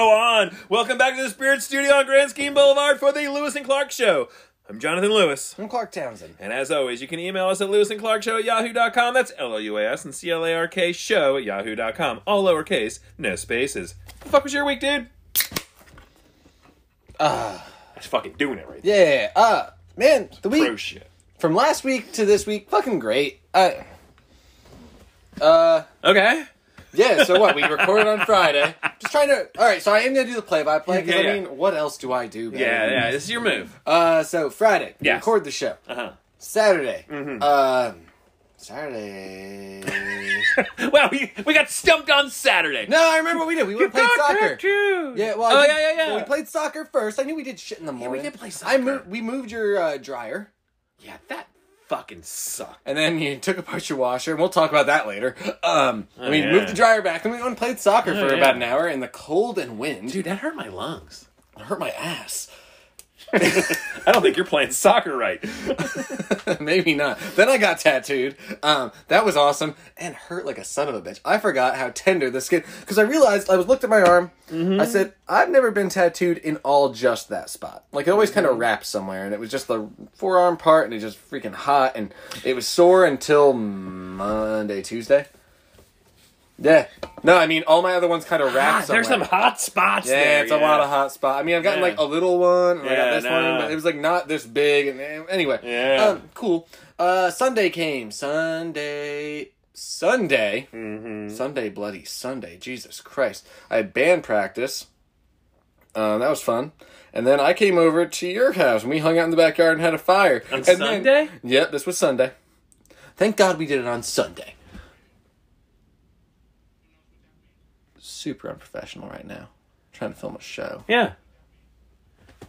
go on? Welcome back to the Spirit Studio on Grand Scheme Boulevard for the Lewis and Clark Show. I'm Jonathan Lewis. I'm Clark Townsend. And as always, you can email us at lewisandclarkshow at yahoo.com. That's L-O-U-A-S and C-L-A-R-K show at yahoo.com. All lowercase, no spaces. The fuck was your week, dude? Ah, That's fucking doing it right yeah. Uh, man, the Pro week shit. from last week to this week, fucking great. Uh, uh, Okay. Yeah. So what? We recorded on Friday. Just trying to. All right. So I am gonna do the play-by-play because Yeah, yeah. I mean, what else do I do? man? Yeah, yeah, this is your move. Uh, so Friday, we Yes. record the show. Uh-huh. Saturday, Mm-hmm. um, Saturday. well, we, we got stumped on Saturday. no, I remember what we did. We went and played soccer. Yeah, well, I oh, did- yeah, yeah, yeah. well, we played soccer first. I knew we did shit in the morning. Yeah, we did play I soccer. moved. We moved your uh, dryer. yeah, that fucking sucked. And then you took apart your washer, and we'll talk about that later. Um, I mean, yeah. moved the dryer back, and we went and played soccer for yeah. about an hour in the cold and wind. Dude, that hurt my lungs. it hurt my ass. I don't think you're playing soccer right. Maybe not. Then I got tattooed. Um, that was awesome and hurt like a son of a bitch. I forgot how tender the skin because I realized I was looked at my arm. I said I've never been tattooed in all just that spot. Like it always kind of wraps somewhere, and it was just the forearm part, and it just freaking hot, and it was sore until Monday, Tuesday. Yeah. No, I mean all my other ones kind of wrapped. There's some somewhere. hot spots Yeah, there. it's a lot of hot spots. I mean, I've gotten Yeah. like a little one, and I Yeah, got this one, but it was like not this big. And eh, anyway, Yeah. um, cool. Uh, Sunday came. Sunday, Sunday, Mm-hmm. Sunday, bloody Sunday. Jesus Christ! I had band practice. Um, that was fun. And then I came over to your house, and we hung out in the backyard and had a fire. On and then- Sunday? yep, this was Sunday. Thank God we did it on Sunday. Super unprofessional right now. trying to film a show. Yeah.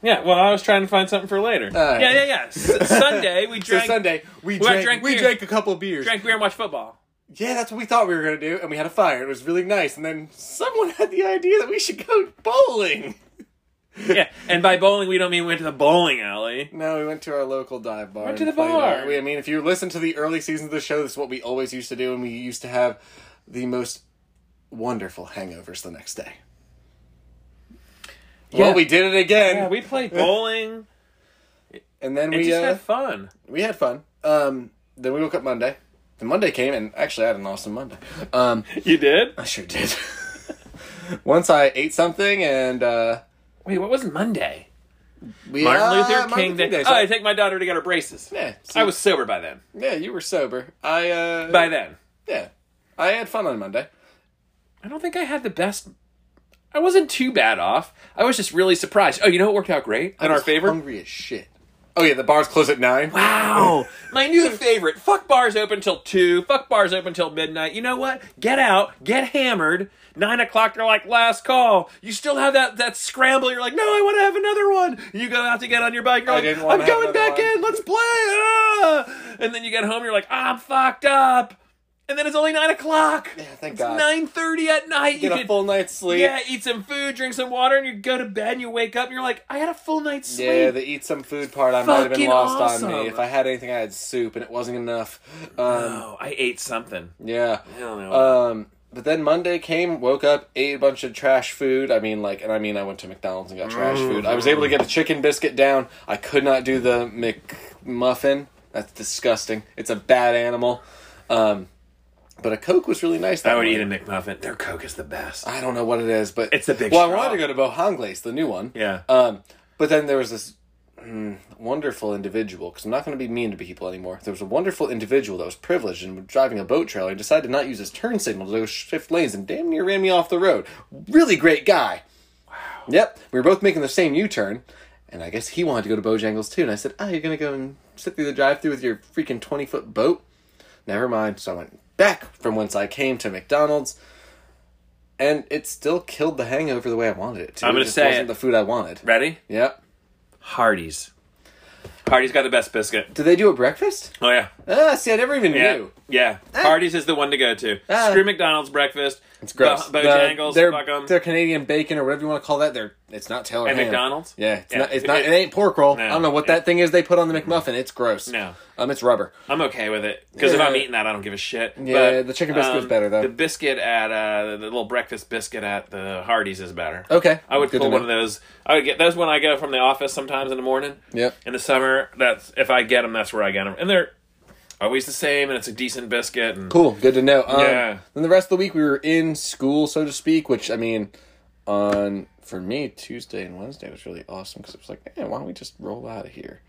Yeah, well, I was trying to find something for later. right. Yeah, yeah, yeah. S- Sunday, we So drank, Sunday we Well, I drank, drank we drank a couple beers. drank beer and watched football. Yeah, that's what we thought we were gonna do, and we had a fire. It was really nice, and then someone had the idea that we should go bowling. Yeah, and by bowling, we don't mean we went to the bowling alley. No, we went to our local dive bar. Went to the bar. we- I mean, if you listen to the early seasons of the show, this is what we always used to do, and we used to have the most wonderful hangovers the next day. Yeah. Well, we did it again, Yeah, we played bowling. and then we just uh, had fun. we had fun. Um, then we woke up Monday. The Monday came, and actually, I had an awesome Monday. Um, You did? I sure did. Once I ate something, and uh, Wait, what was Monday? we Martin uh, Luther Martin King Luther Day. so- Oh, I take my daughter to get her braces. yeah, I was sober by then. Yeah, you were sober. I uh By then. yeah. I had fun on Monday. I don't think I had the best. I wasn't too bad off. I was just really surprised. Oh, you know what worked out great in I our was favor? Hungry as shit. Oh yeah, the bars close at nine. Wow, my new favorite. Fuck bars open till two. Fuck bars open till midnight. You know what? Get out, get hammered. Nine o'clock, they're like last call. You still have that that scramble. You're like, no, I want to have another one. You go out to get on your bike. You're I like, didn't wanna I'm have going another back one. in. Let's play. Ah! And then you get home. You're like, I'm fucked up. And then it's only nine o'clock. Yeah, thank it's God. Nine thirty at night. Get you a could- full night's sleep. yeah, eat some food, drink some water, and you go to bed and you wake up and you're like, I had a full night's sleep. Yeah, the eat some food part I might have been lost awesome. on me. If I had anything, I had soup, and it wasn't enough. Um, oh, I ate something. yeah. I don't know. Um, but then Monday came, woke up, ate a bunch of trash food. I mean, like, and I mean, I went to McDonald's and got trash food. I was able to get a chicken biscuit down. I could not do the McMuffin. That's disgusting. It's a bad animal. Um, but a Coke was really nice. I would eat a McMuffin. Their Coke is the best. I don't know what it is, but It's the big Well, straw. I wanted to go to Bojangles, the new one. Yeah. Um, but then there was this mm, wonderful individual, because I'm not going to be mean to people anymore. There was a wonderful individual that was privileged and was driving a boat trailer and decided to not use his turn signal to go shift lanes and damn near ran me off the road. Really great guy. Wow. Yep. We were both making the same U turn, and I guess he wanted to go to Bojangles too. And I said, "Ah, you're going to go and sit through the drive through with your freaking 20 foot boat?" Never mind. So I went back from whence I came to McDonald's. And it still killed the hangover the way I wanted it to. I'm gonna it say wasn't it. the food I wanted. Ready? Yep. Hardee's. Hardee's got the best biscuit. Did they do a breakfast? Oh yeah. Ah, see, I never even Yeah. knew. Yeah, Hardee's is the one to go to. Ah. Screw McDonald's breakfast. It's gross. Bo- The- Bojangles, their, fuck 'em. their Canadian bacon or whatever you want to call that. They're it's not Taylor At ham. McDonald's? Yeah, it's Yeah. not. It's not. It- It, ain't pork roll. No. I don't know what that thing is they put on the McMuffin. It's gross. No. um, it's rubber. I'm okay with it because if I'm eating that, I don't give a shit. Yeah, the chicken biscuit's better, though. The biscuit at uh, the little breakfast biscuit at the Hardee's is better. Okay, I would good pull one of those. I would get those when I go from the office sometimes in the morning. Yep. In the summer, that's if I get them, that's where I get them, and they're always the same, and it's a decent biscuit. And Cool. Good to know. Um, Yeah. Then the rest of the week we were in school, so to speak. Which I mean, on for me Tuesday and Wednesday was really awesome because it was like, man, why don't we just roll out of here?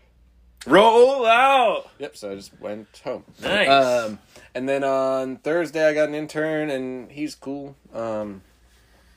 roll out. Yep. So I just went home. Nice. Um, and then on Thursday I got an intern, and he's cool. Um,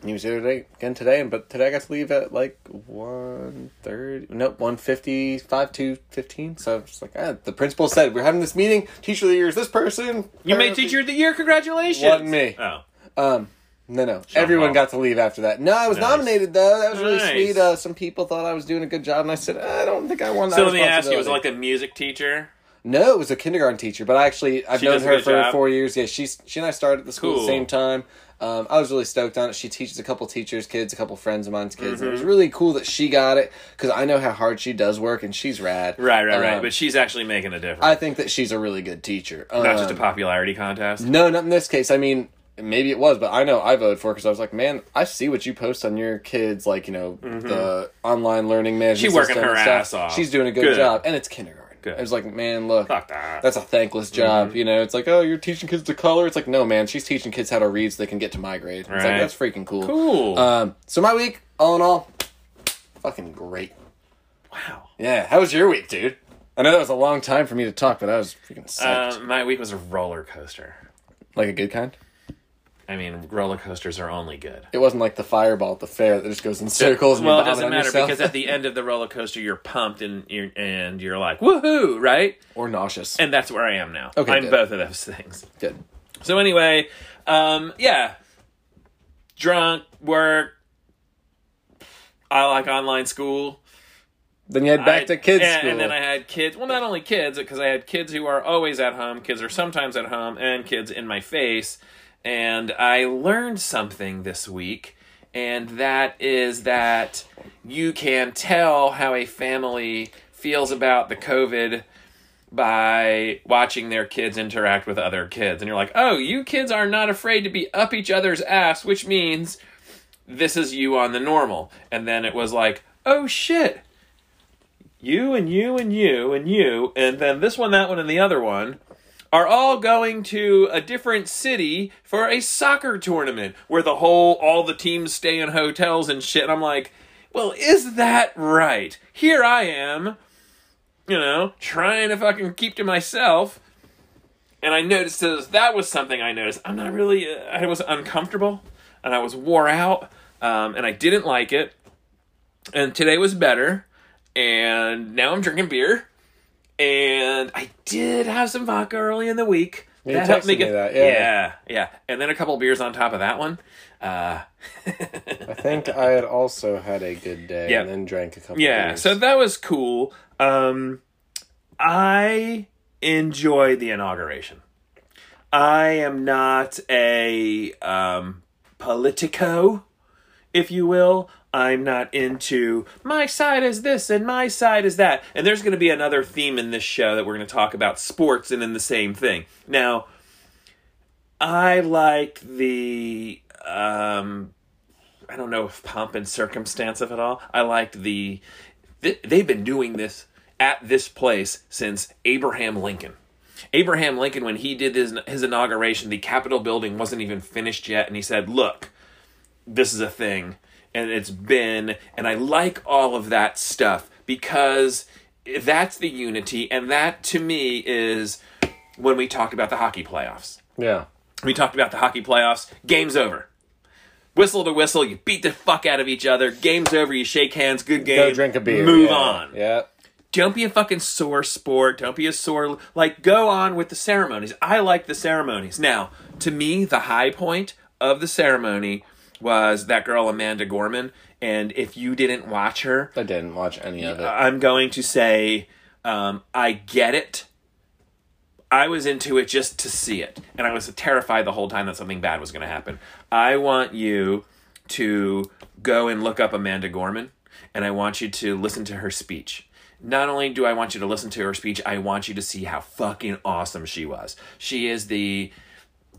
he was here today again today, but today I got to leave at like one thirty. Nope, one fifty five to fifteen. So it's like ah, the principal said we're having this meeting. Teacher of the year is this person. You made teacher of the year. Congratulations. Wasn't me. Oh. Um, no, no. Everyone Paul. got to leave after that. No, I was Nice. nominated though. That was really Nice. sweet. Uh, some people thought I was doing a good job, and I said I don't think I want that. So let me ask you: Was it like a music teacher? No, it was a kindergarten teacher, but I actually I've She known her for job? four years. Yeah, she's she and I started at the school at the same time. Um, I was really stoked on it. She teaches a couple teachers' kids, a couple friends of mine's kids. and It was Mm-hmm. really cool that she got it because I know how hard she does work, and she's rad. Right, right, right. Um, But she's actually making a difference. I think that she's a really good teacher. Not just a Um, popularity contest. No, not in this case. I mean, maybe it was, but I know I voted for because I was like, man, I see what you post on your kids, like you know the online learning management. She's working her ass off. She's doing a good, Good. job, and it's kindergarten. Good. It was like, man, look, Fuck that. that's a thankless job. You know, it's like, oh, you're teaching kids to color. It's like, no, man, she's teaching kids how to read so they can get to my grade. It's Right. like that's freaking cool. cool. Um, so my week, all in all, fucking great. wow. Yeah, how was your week, dude? I know that was a long time for me to talk, but I was freaking psyched. Uh, my week was a roller coaster. like a good kind. I mean, roller coasters are only good. It wasn't like the fireball at the fair that just goes in circles. and Well, it doesn't matter yourself. because at the end of the roller coaster, you're pumped and you're and you're like woohoo, right? or nauseous. And that's where I am now. Okay, I'm good. both of those things. Good. So anyway, um, yeah, drunk, work. I like online school. Then you head back I- to kids and, school. and then I had kids. Well, not only kids, because I had kids who are always at home, kids are sometimes at home, and kids in my face. And I learned something this week, and that is that you can tell how a family feels about the COVID by watching their kids interact with other kids. And you're like, oh, you kids are not afraid to be up each other's ass, which means this is you on the normal. And then it was like, oh shit. You and you and you and you, and then this one, that one, and the other one are all going to a different city for a soccer tournament where the whole, all the teams stay in hotels and shit. And I'm like, well, is that right? Here I am, you know, trying to fucking keep to myself. And I noticed that that was something I noticed. I'm not really, uh, I was uncomfortable and I was wore out um, and I didn't like it. And today was better. And now I'm drinking beer. And I did have some vodka early in the week. You that helped me texted me that, yeah. yeah, yeah. And then a couple beers on top of that one. Uh, I think I had also had a good day Yeah. and then drank a couple. Yeah, beers. so that was cool. Um, I enjoyed the inauguration. I am not a um, politico, if you will. I'm not into my side is this and my side is that. And there's going to be another theme in this show that we're going to talk about sports and in the same thing. Now, I like the um, I don't know if pomp and circumstance of it all. I liked the th- they've been doing this at this place since Abraham Lincoln. Abraham Lincoln, when he did his, his inauguration, the Capitol building wasn't even finished yet, and he said, "Look, this is a thing, and it's been." And I like all of that stuff because that's the unity, and that to me is when we talked about the hockey playoffs yeah. we talked about the hockey playoffs. Game's over. Whistle to whistle, you beat the fuck out of each other. Game's over, you shake hands, good game. Go drink a beer. Move yeah. on. Yeah. Don't be a fucking sore sport. Don't be a sore. Like, go on with the ceremonies. I like the ceremonies. Now, to me, the high point of the ceremony was that girl, Amanda Gorman. And if you didn't watch her, I didn't watch any of it. I'm going to say um, I get it. I was into it just to see it, and I was terrified the whole time that something bad was going to happen. I want you to go and look up Amanda Gorman, and I want you to listen to her speech. Not only do I want you to listen to her speech, I want you to see how fucking awesome she was. She is the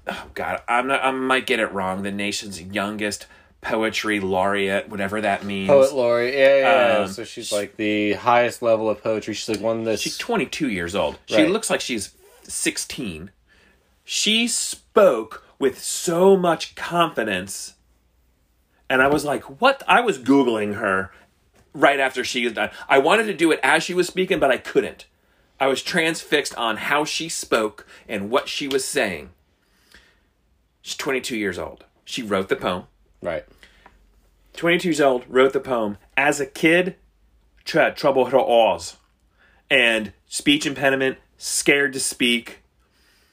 oh god, I'm not I might get it wrong, the nation's youngest poetry laureate, whatever that means. Poet laureate, yeah, yeah. yeah. Um, so she's like the highest level of poetry. She's like one of this. She's 22 years old. She Right. looks like she's 16. She spoke with so much confidence. And I was like, what? I was Googling her right after she was done. I wanted to do it as she was speaking, but I couldn't. I was transfixed on how she spoke and what she was saying. She's 22 years old. She wrote the poem. right. 22 years old, wrote the poem. As a kid, tr- trouble her Oz. And speech impediment, scared to speak,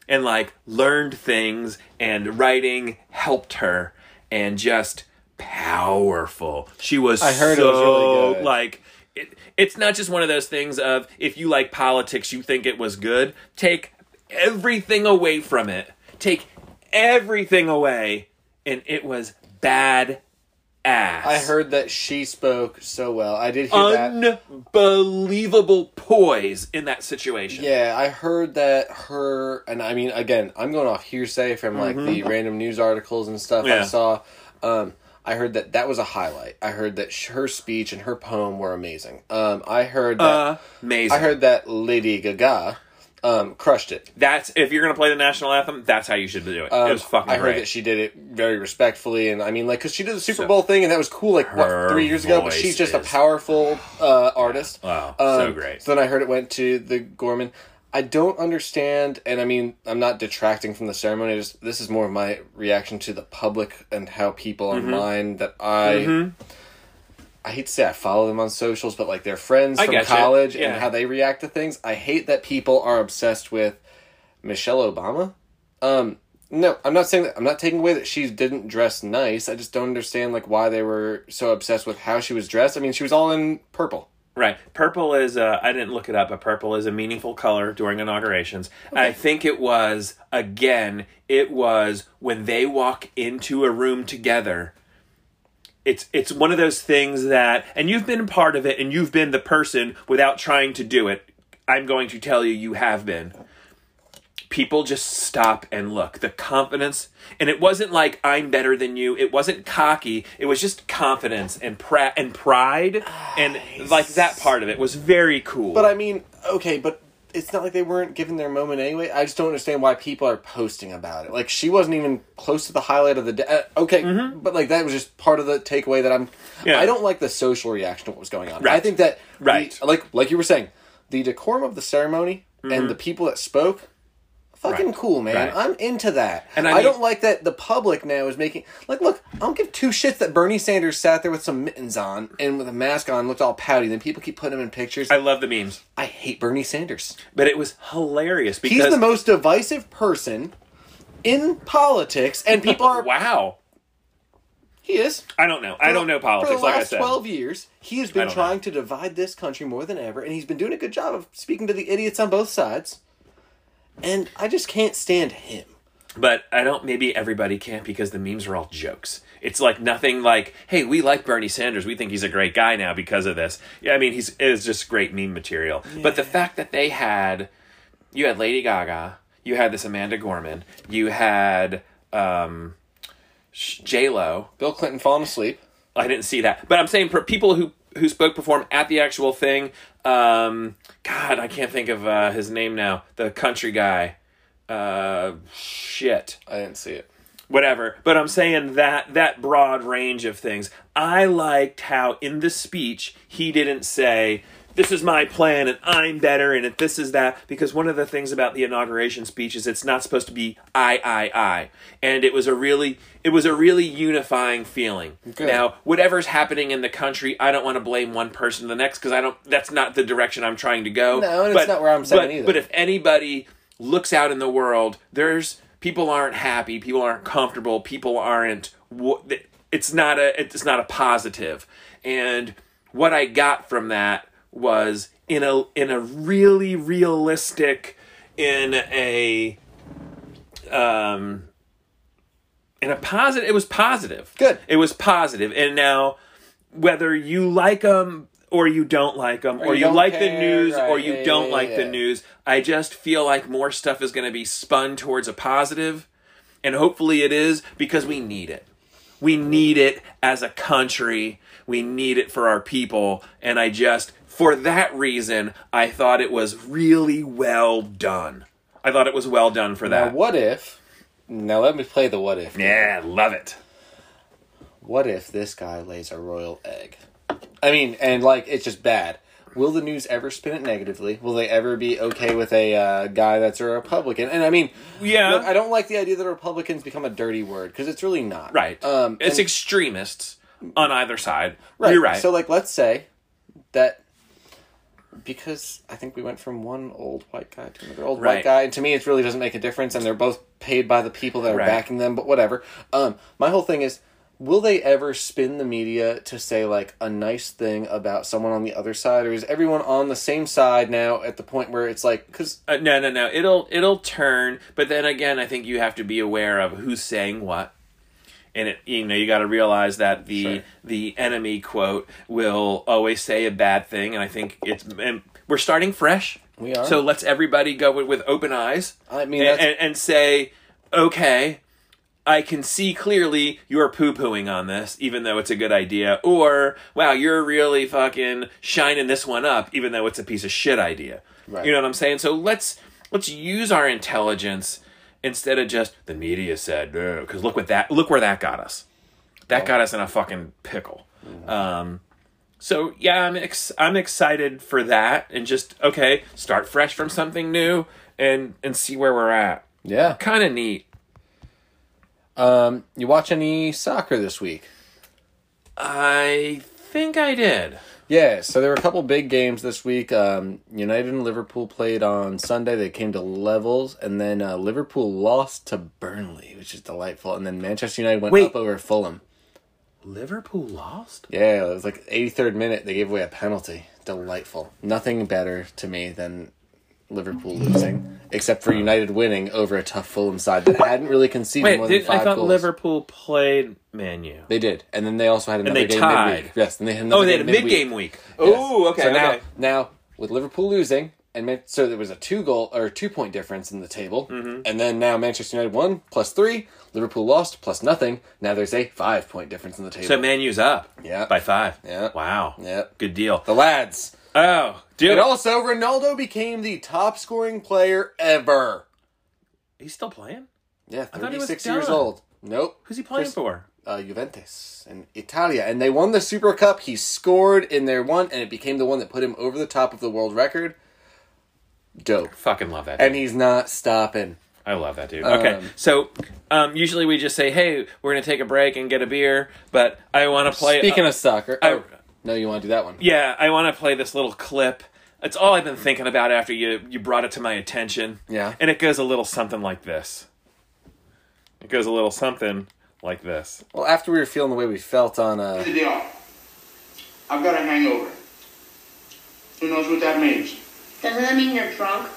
and like learned things, and writing helped her, and just powerful. She was I heard it was really good. like, it, it's not just one of those things of if you like politics, you think it was good. Take everything away from it. Take everything away, and it was bad ass. I heard that she spoke so well. I did hear that. unbelievable poise in that situation. Yeah, I heard that her, and I mean, again, I'm going off hearsay from like the random news articles and stuff I Mm-hmm. Yeah. saw. Um, I heard that that was a highlight. I heard that sh- her speech and her poem were amazing. Um, I heard that. Amazing. I heard that Lady Gaga um, crushed it. that's if you're gonna play the national anthem, that's how you should do it. Um, it was fucking I heard great. that she did it very respectfully, and I mean, like, because she did the Super So- Bowl thing, and that was cool, like what three years ago. But she's just a powerful uh, artist. Wow, so great. So then I heard it went to the Gorman. I don't understand, and I mean, I'm not detracting from the ceremony. Just this is more of my reaction to the public and how people Mm-hmm. online that I. I hate to say I follow them on socials, but like their friends I from college Yeah. and how they react to things. I hate that people are obsessed with Michelle Obama. Um, no, I'm not saying that. I'm not taking away that she didn't dress nice. I just don't understand like why they were so obsessed with how she was dressed. I mean, she was all in purple. Right. Purple is uh I didn't look it up, but purple is a meaningful color during inaugurations. And I think it was again, it was when they walk into a room together. It's it's one of those things that and you've been a part of it and you've been the person without trying to do it. I'm going to tell you you have been. People just stop and look. The confidence and it wasn't like I'm better than you. It wasn't cocky. It was just confidence and pra- and pride and like that part of it was very cool. But I mean, okay, but it's not like they weren't given their moment anyway. I just don't understand why people are posting about it. Like she wasn't even close to the highlight of the day. Uh, okay, but like that was just part of the takeaway that I'm. Mm-hmm. Yeah. I don't like the social reaction to what was going on. Right. I think that Right. like like you were saying, the decorum of the ceremony and the people that spoke. Fucking. Right. cool, man. Right. I'm into that. And I I, don't like that the public now is making like look, I don't give two shits that Bernie Sanders sat there with some mittens on and with a mask on, looked all pouty. Then people keep putting him in pictures. I love the memes. I hate Bernie Sanders. But it was hilarious because He's the most divisive person in politics, and people are. wow. He is. I don't know. I don't know politics For the like I last said. twelve years, he has been trying to divide this country more than ever, and he's been doing a good job of speaking to the idiots on both sides. And I just can't stand him. But I don't. Maybe everybody can't because the memes are all jokes. It's like nothing like, "Hey, we like Bernie Sanders. We think he's a great guy now because of this." Yeah, I mean, he's it is just great meme material. But the fact that they had, you had Lady Gaga, you had this Amanda Gorman, you had um, J Lo. Bill Clinton falling asleep. I didn't see that, but I'm saying for people who who spoke performed at the actual thing. Um, God, I can't think of uh, his name now. The country guy. Uh, shit I didn't see it. whatever but i'm saying that that broad range of things i liked how in the speech he didn't say this is my plan and i'm better and if this is that because one of the things about the inauguration speech is it's not supposed to be i i i and it was a really it was a really unifying feeling Good. now whatever's happening in the country i don't want to blame one person the next because i don't that's not the direction i'm trying to go No, and it's not where I'm saying but, either. but if anybody looks out in the world, there's people aren't happy, people aren't comfortable, people aren't. It's not a. It's not a positive. And what I got from that was in a in a really realistic in a um in a positive. It was positive. Good. It was positive, and now whether you like them or you don't like them, or, you you don't like the care, news or you yeah, don't yeah, like the news, I just feel like more stuff is going to be spun towards a positive, and hopefully it is because we need it. We need it as a country. We need it for our people, and I just for that reason, I thought it was really well done. I thought it was well done for Now, that. what if? Now let me play the what if. game. Yeah, love it. What if this guy lays a royal egg? I mean, and like it's just bad. Will the news ever spin it negatively? Will they ever be okay with a uh, guy that's a Republican? And I mean, Yeah. look, I don't like the idea that Republicans become a dirty word because it's really not. Right. Um, it's and- extremists on either side. right. You're right. So, like, let's say that because I think we went from one old white guy to another old Right. white guy, and to me, it really doesn't make a difference, and they're both paid by the people that are Right. backing them. But whatever. Um, my whole thing is. Will they ever spin the media to say like a nice thing about someone on the other side, or is everyone on the same side now at the point where it's like because Uh, no, no, no. It'll it'll turn, but then again, I think you have to be aware of who's saying what, and it you know you got to realize that the Sure. the enemy quote will always say a bad thing, and I think it's and we're starting fresh. We are. So let's everybody go with, with open eyes. I mean, and, and, and say, okay. I can see clearly you're poo pooing on this, even though it's a good idea. Or, wow, you're really fucking shining this one up, even though it's a piece of shit idea. Right. You know what I'm saying? So let's let's use our intelligence instead of just the media said. Because look what that look where that got us. That got us in a fucking pickle. Um, so yeah, I'm ex- I'm excited for that, and just okay, start fresh from something new, and and see where we're at. yeah. Kind of neat. Um, you watch any soccer this week? I think I did. Yeah, so there were a couple big games this week. Um, United and Liverpool played on Sunday. They came to levels, and then uh, Liverpool lost to Burnley, which is delightful. And then Manchester United went Wait. up over Fulham. Liverpool lost. Yeah, it was like 83rd minute. They gave away a penalty. Delightful. Nothing better to me than Liverpool losing, except for United winning over a tough Fulham side that hadn't really conceded Wait, more than did, five I thought goals. Liverpool played Man U. They did, and then they also had another they game tied. midweek. Yes, and they had another Oh, they had a game midweek. mid game week. Yes. Oh, okay. So now, okay. now with Liverpool losing, and Man- so there was a two goal or two point difference in the table, Mm-hmm. and then now Manchester United won plus three, Liverpool lost plus nothing. Now there's a five point difference in the table. So Man U's up. Yeah. By five. Yeah. Wow. Yeah. Good deal. the lads, Oh, dude. and also Ronaldo became the top scoring player ever. He's still playing? Yeah, thought he thirty was six years done. old. Nope. Who's he playing Chris- for? uh, Juventus in Italia, and they won the Super Cup. He scored in their one, and it became the one that put him over the top of the world record. Dope, Fucking love that. Dude. and he's not stopping. I love that dude. Okay, Um, so um, usually we just say, "Hey, we're gonna take a break and get a beer," but I want to play. Speaking uh, of soccer, I- oh, no, you want to do that one? yeah, I want to play this little clip. It's all I've been thinking about after you you brought it to my attention. Yeah. and it goes a little something like this. It goes a little something like this. Well, after we were feeling the way we felt on, uh, the deal. I've got a hangover. Who knows what that means? Doesn't that mean you're drunk?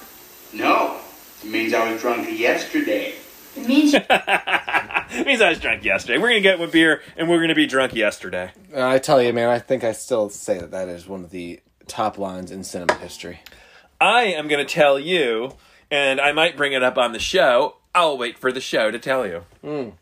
No. It means I was drunk yesterday. It means It means I was drunk yesterday. We're gonna get one beer and we're gonna be drunk yesterday. Uh, I tell you, man, I think I still say that that is one of the top lines in cinema history. I am gonna tell you, and I might bring it up on the show. I'll wait for the show to tell you. Look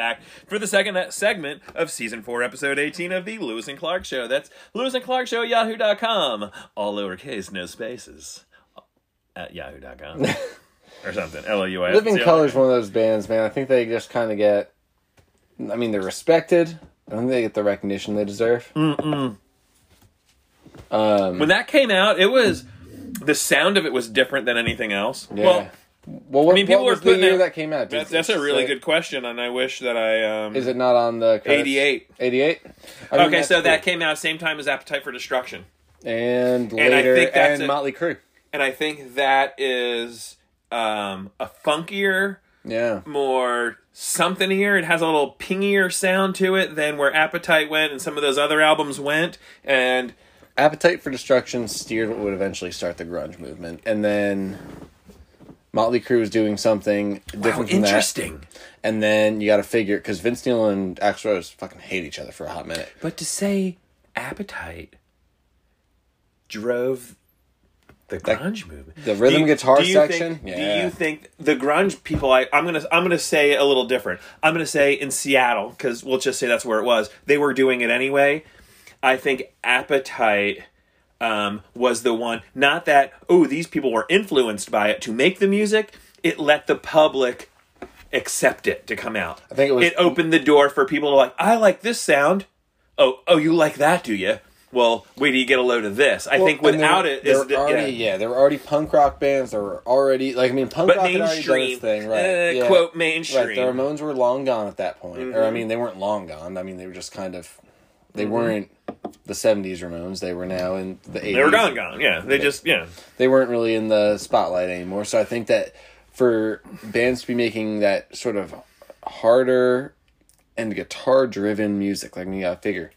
back for the second segment of season four, episode 18 of the Lewis and Clark Show. That's Lewis and Clark Show, yahoo.com. All lowercase, no spaces. Uh, at yahoo.com or something. L O U I. Living Color is one of those bands, man. I think they just kind of get. I mean, they're respected. I don't think they get the recognition they deserve. Um, when that came out, it was the sound of it was different than anything else. Yeah. Well, well, what, I mean, people were the putting out- that came out? that's, that's a really say- good question, and I wish that I. Um, Is it not on the credits? 88. 88? Okay, so that came out same time as Appetite for Destruction. and I later think that's and it. Motley Crue. And I think that is um, a funkier, Yeah. more something here. It has a little pingier sound to it than where Appetite went and some of those other albums went. And Appetite for Destruction steered what would eventually start the grunge movement, and then Motley Crue was doing something different wow, from that. interesting. And then you got to figure because Vince Neil and Axl Rose fucking hate each other for a hot minute. But to say Appetite drove the grunge movement, the rhythm guitar section? Think, Yeah. Do you think the grunge people? I, I'm gonna I'm gonna say a little different. I'm gonna say in Seattle because we'll just say that's where it was. They were doing it anyway. I think Appetite um, was the one. Not that oh these people were influenced by it to make the music. It let the public accept it to come out. I think it was- It opened the door for people to like. I like this sound. Oh oh you like that do you? Well, wait till you get a load of this. I think Well, and without there- it there is were the, already, yeah. yeah. there were already punk rock bands. There were already like I mean, punk but rock had mainstream, its thing, right? uh, yeah. quote mainstream. Right, the Ramones were long gone at that point, or Mm-hmm. I mean, they weren't long gone. I mean, they were just kind of, they Mm-hmm. weren't the '70s Ramones. They were now in the '80s. They were gone, gone. Yeah, they just yeah. They weren't really in the spotlight anymore. So I think that for bands to be making that sort of harder and guitar-driven music, like you gotta figure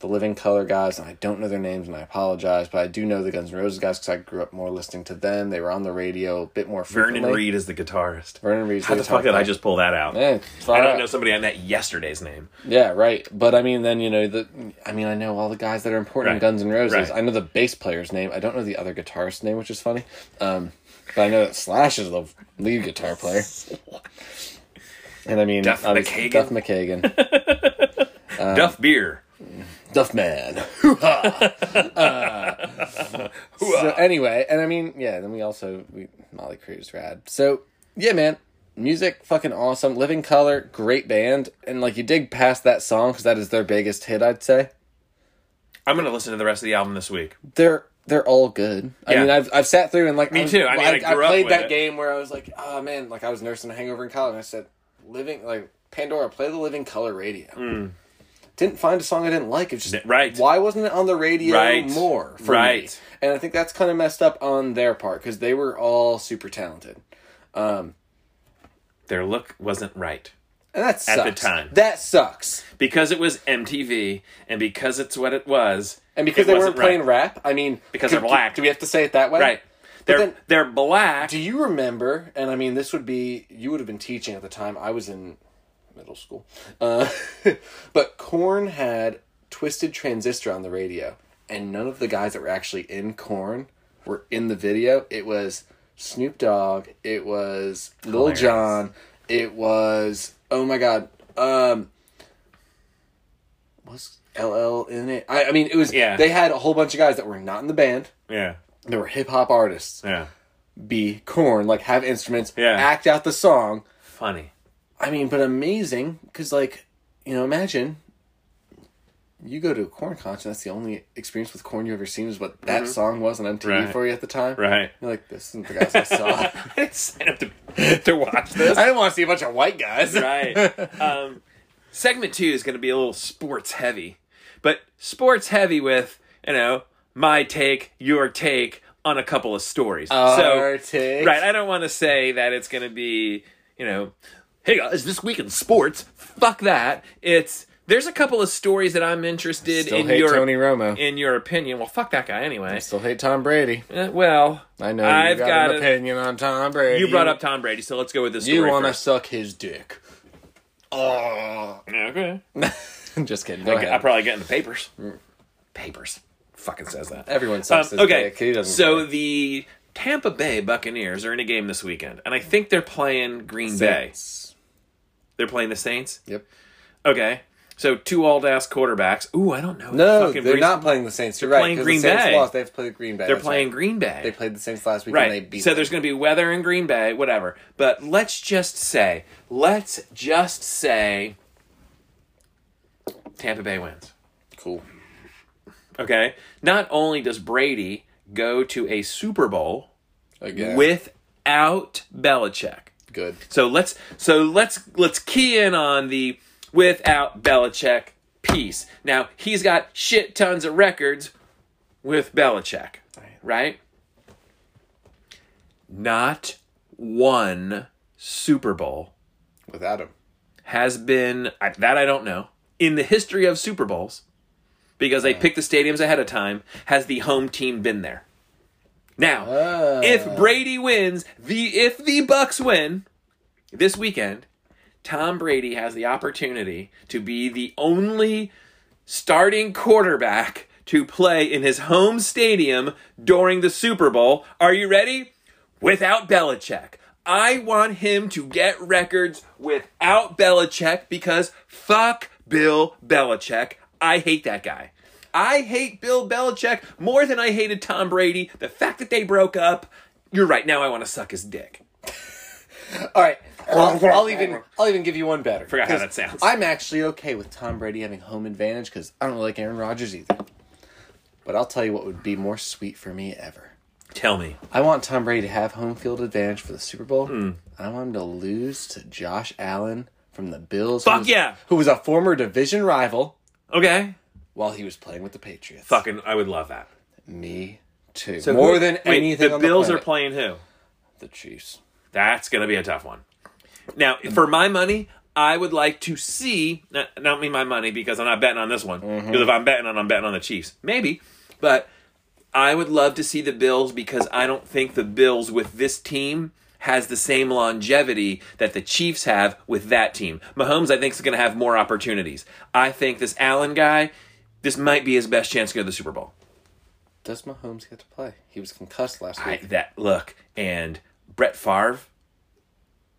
the Living Color guys, and I don't know their names, and I apologize, but I do know the Guns N' Roses guys because I grew up more listening to them. They were on the radio a bit more frequently. Vernon Reid is the guitarist. Vernon Reid's How the fuck did I just pull that out? Yeah, I don't out. know somebody I met yesterday's name. Yeah, right. But I mean, then you know the. I mean, I know all the guys that are important in Guns N' Roses. Right. I know the bass player's name. I don't know the other guitarist's name, which is funny. Um, but I know that Slash is the lead guitar player. And I mean, Duff McKagan? Duff McKagan, Uh, Duff Beer. Duff Man. Uh, so anyway, and I mean, yeah. Then we also we Motley Crue's rad. So yeah, man. Music fucking awesome. Living Color, great band, and like you dig past that song because that is their biggest hit, I'd say. I'm gonna listen to the rest of the album this week. they're they're all good. I Yeah. mean, I've I've sat through and like Me was- too. I mean, I grew up played with that it. game where I was like, oh man, like I was nursing a hangover in college. And I said, living like Pandora, play the Living Color radio. Didn't find a song I didn't like. It just. Right. Why wasn't it on the radio Right. more? Right. Me? And I think that's kind of messed up on their part because they were all super talented. Um, their look wasn't right And that sucks. At the time. That sucks. because it was MTV and because it's what it was. And because they weren't playing right. rap, I mean, Because do- they're black. Do we have to say it that way? right. They're then- they're black. Do you remember? And I mean, this would be you would have been teaching at the time. I was in middle school, uh, but Korn had Twisted Transistor on the radio, and none of the guys that were actually in Korn were in the video. It was Snoop Dogg. It was Lil Hilarious. Jon. It was oh my god. Um, was LL in it? I, I mean, it was. Yeah. They had a whole bunch of guys that were not in the band. yeah. They were hip hop artists Yeah. be Korn, like have instruments, Yeah. act out the song. Funny. I mean, but amazing because, like, you know, imagine you go to a Korn concert. That's the only experience with Korn you ever seen is what that song was on MTV Mm-hmm. Right. for you at the time. Right. You're like, this isn't the guys I saw. I didn't sign up to, to watch this. I didn't want to see a bunch of white guys. right. Um, segment two is going to be a little sports heavy, but sports heavy with you know my take, your take on a couple of stories. Our so take. right, I don't want to say that it's going to be you know, hey guys, this week in sports. Fuck that. It's there's a couple of stories that I'm interested Still in hate your Tony Romo. in your opinion. Well, fuck that guy anyway. I still hate Tom Brady. Uh, well, I know I've you got, got an a- opinion on Tom Brady. You brought up Tom Brady, so let's go with this. You want to suck his dick. Oh, Okay. just kidding. Go I, probably get in the papers. Papers. Fucking says that. Everyone Um, sucks his okay. He doesn't so care. the Tampa Bay Buccaneers are in a game this weekend, and I think they're playing Green Bay. They're playing the Saints. Yep. Okay. So two old ass quarterbacks. Ooh, I don't know. No, they're Brees- not playing the Saints. You're They're right. playing Green the Saints Bay. Lost. They have to play Green Bay. They're that's playing right. Green Bay. They played the Saints last week and they Right. beat So them. there's going to be weather in Green Bay, whatever. But let's just say, let's just say, Tampa Bay wins. cool. Okay. Not only does Brady go to a Super Bowl Again. without Belichick. Good. So let's so let's let's key in on the without Belichick piece. Now he's got shit tons of records with Belichick, right? Not one Super Bowl Without him. has been that I don't know in the history of Super Bowls because they uh-huh. pick the stadiums ahead of time. Has the home team been there? Now, Ah. if Brady wins, the if the Bucks win this weekend, Tom Brady has the opportunity to be the only starting quarterback to play in his home stadium during the Super Bowl. Are you ready? Without Belichick. I want him to get records without Belichick because fuck Bill Belichick. I hate that guy. I hate Bill Belichick more than I hated Tom Brady. The fact that they broke up, you're right. Now I want to suck his dick. All right. I'll, I'll even I'll even give you one better. Forgot how 'Cause that sounds. I'm actually okay with Tom Brady having home advantage because I don't really like Aaron Rodgers either. But I'll tell you what would be more sweet for me ever. Tell me. I want Tom Brady to have home field advantage for the Super Bowl. Hmm. I want him to lose to Josh Allen from the Bills. Fuck who was, yeah. Who was a former division rival Okay. While he was playing with the Patriots. Fucking, I would love that. me too. So More who- than wait, anything. The on Bills are planet. playing who? the Chiefs. That's going to be a tough one. Now, for my money, I would like to see. Not, not me my money because I'm not betting on this one. Mm-hmm. Because if I'm betting on, I'm betting on the Chiefs. Maybe, but I would love to see the Bills because I don't think the Bills with this team has the same longevity that the Chiefs have with that team. Mahomes, I think, is going to have more opportunities. I think this Allen guy, this might be his best chance to go to the Super Bowl. Does Mahomes get to play? He was concussed last I, week. that look and Brett Favre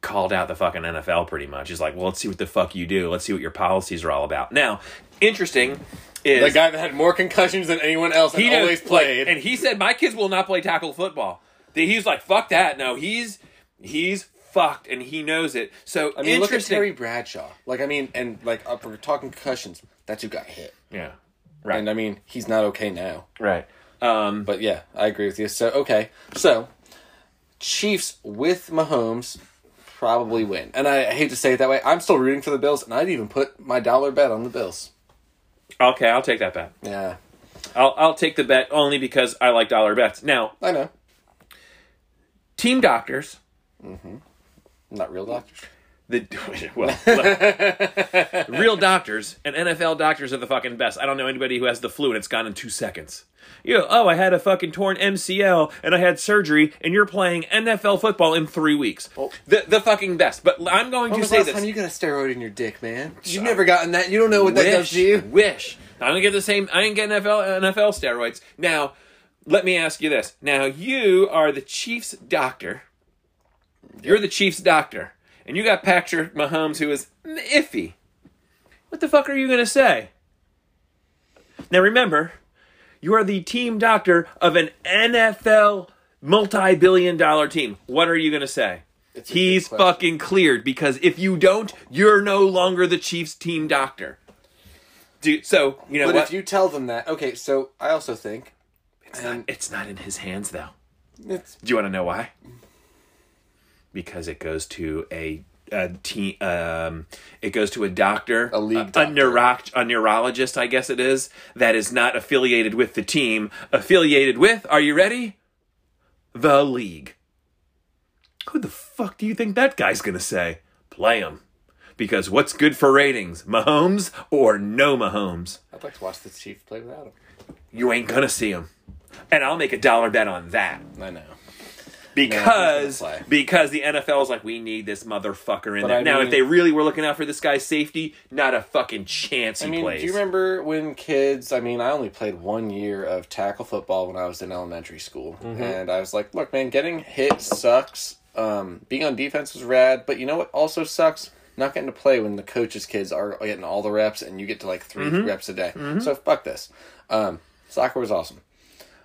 called out the fucking NFL pretty much. He's like, well, let's see what the fuck you do. Let's see what your policies are all about. Now, interesting is the guy that had more concussions than anyone else and he knows- always like, played. and he said, my kids will not play tackle football. He's like, fuck that. No, he's he's fucked, and he knows it. So I mean, look at. Terry Bradshaw. Like, I mean, and like, uh, we're talking concussions. That's who got hit. yeah, right, And I mean, he's not okay now. right. Um, But yeah, I agree with you. So okay, so Chiefs with Mahomes probably win, and I hate to say it that way. I'm still rooting for the Bills, and I'd even put my dollar bet on the Bills. okay, I'll take that bet. Yeah, I'll I'll take the bet only because I like dollar bets. Now, I know. team doctors. mm-hmm. Not real doctors. The well, look, real doctors and NFL doctors are the fucking best. I don't know anybody who has the flu and it's gone in two seconds. You know, oh, I had a fucking torn MCL and I had surgery, and you're playing NFL football in three weeks. Oh. The the fucking best. But I'm going When to say last this. time you got a steroid in your dick, man? You've never gotten that. You don't know what that does to you. wish. I don't get the same. I didn't get NFL NFL steroids. Now, let me ask you this. Now, you are the Chiefs doctor. You're the Chiefs doctor, and you got Patrick Mahomes, who is iffy. What the fuck are you gonna say? Now, remember, you are the team doctor of an NFL multi-billion-dollar team. What are you gonna say? He's fucking cleared because if you don't, you're no longer the Chiefs team doctor. Dude, so you know But what? if you tell them that, okay. So I also think it's, not, it's not in his hands though. it's Do you want to know why? Because it goes to a a team. Um, it goes to a doctor, A league a, doctor. neuro- a neurologist, I guess it is, that is not affiliated with the team. Affiliated with? Are you ready? The league. Who the fuck do you think that guy's gonna say? Play him. Because what's good for ratings? Mahomes or no Mahomes? I'd like to watch the Chiefs play without him. You ain't gonna see him. And I'll make a dollar bet on that. I know. Because because the NFL is like, we need this motherfucker in But there. I now, if they really were looking out for this guy's safety, not a fucking chance he I mean, plays. do you remember when kids? I mean, I only played one year of tackle football when I was in elementary school, Mm-hmm. and I was like, "Look, man, getting hit sucks. Um, being on defense was rad, but you know what also sucks? not getting to play when the coaches' kids are getting all the reps and you get to like 3 Mm-hmm. reps a day. So fuck this. Um, soccer was awesome.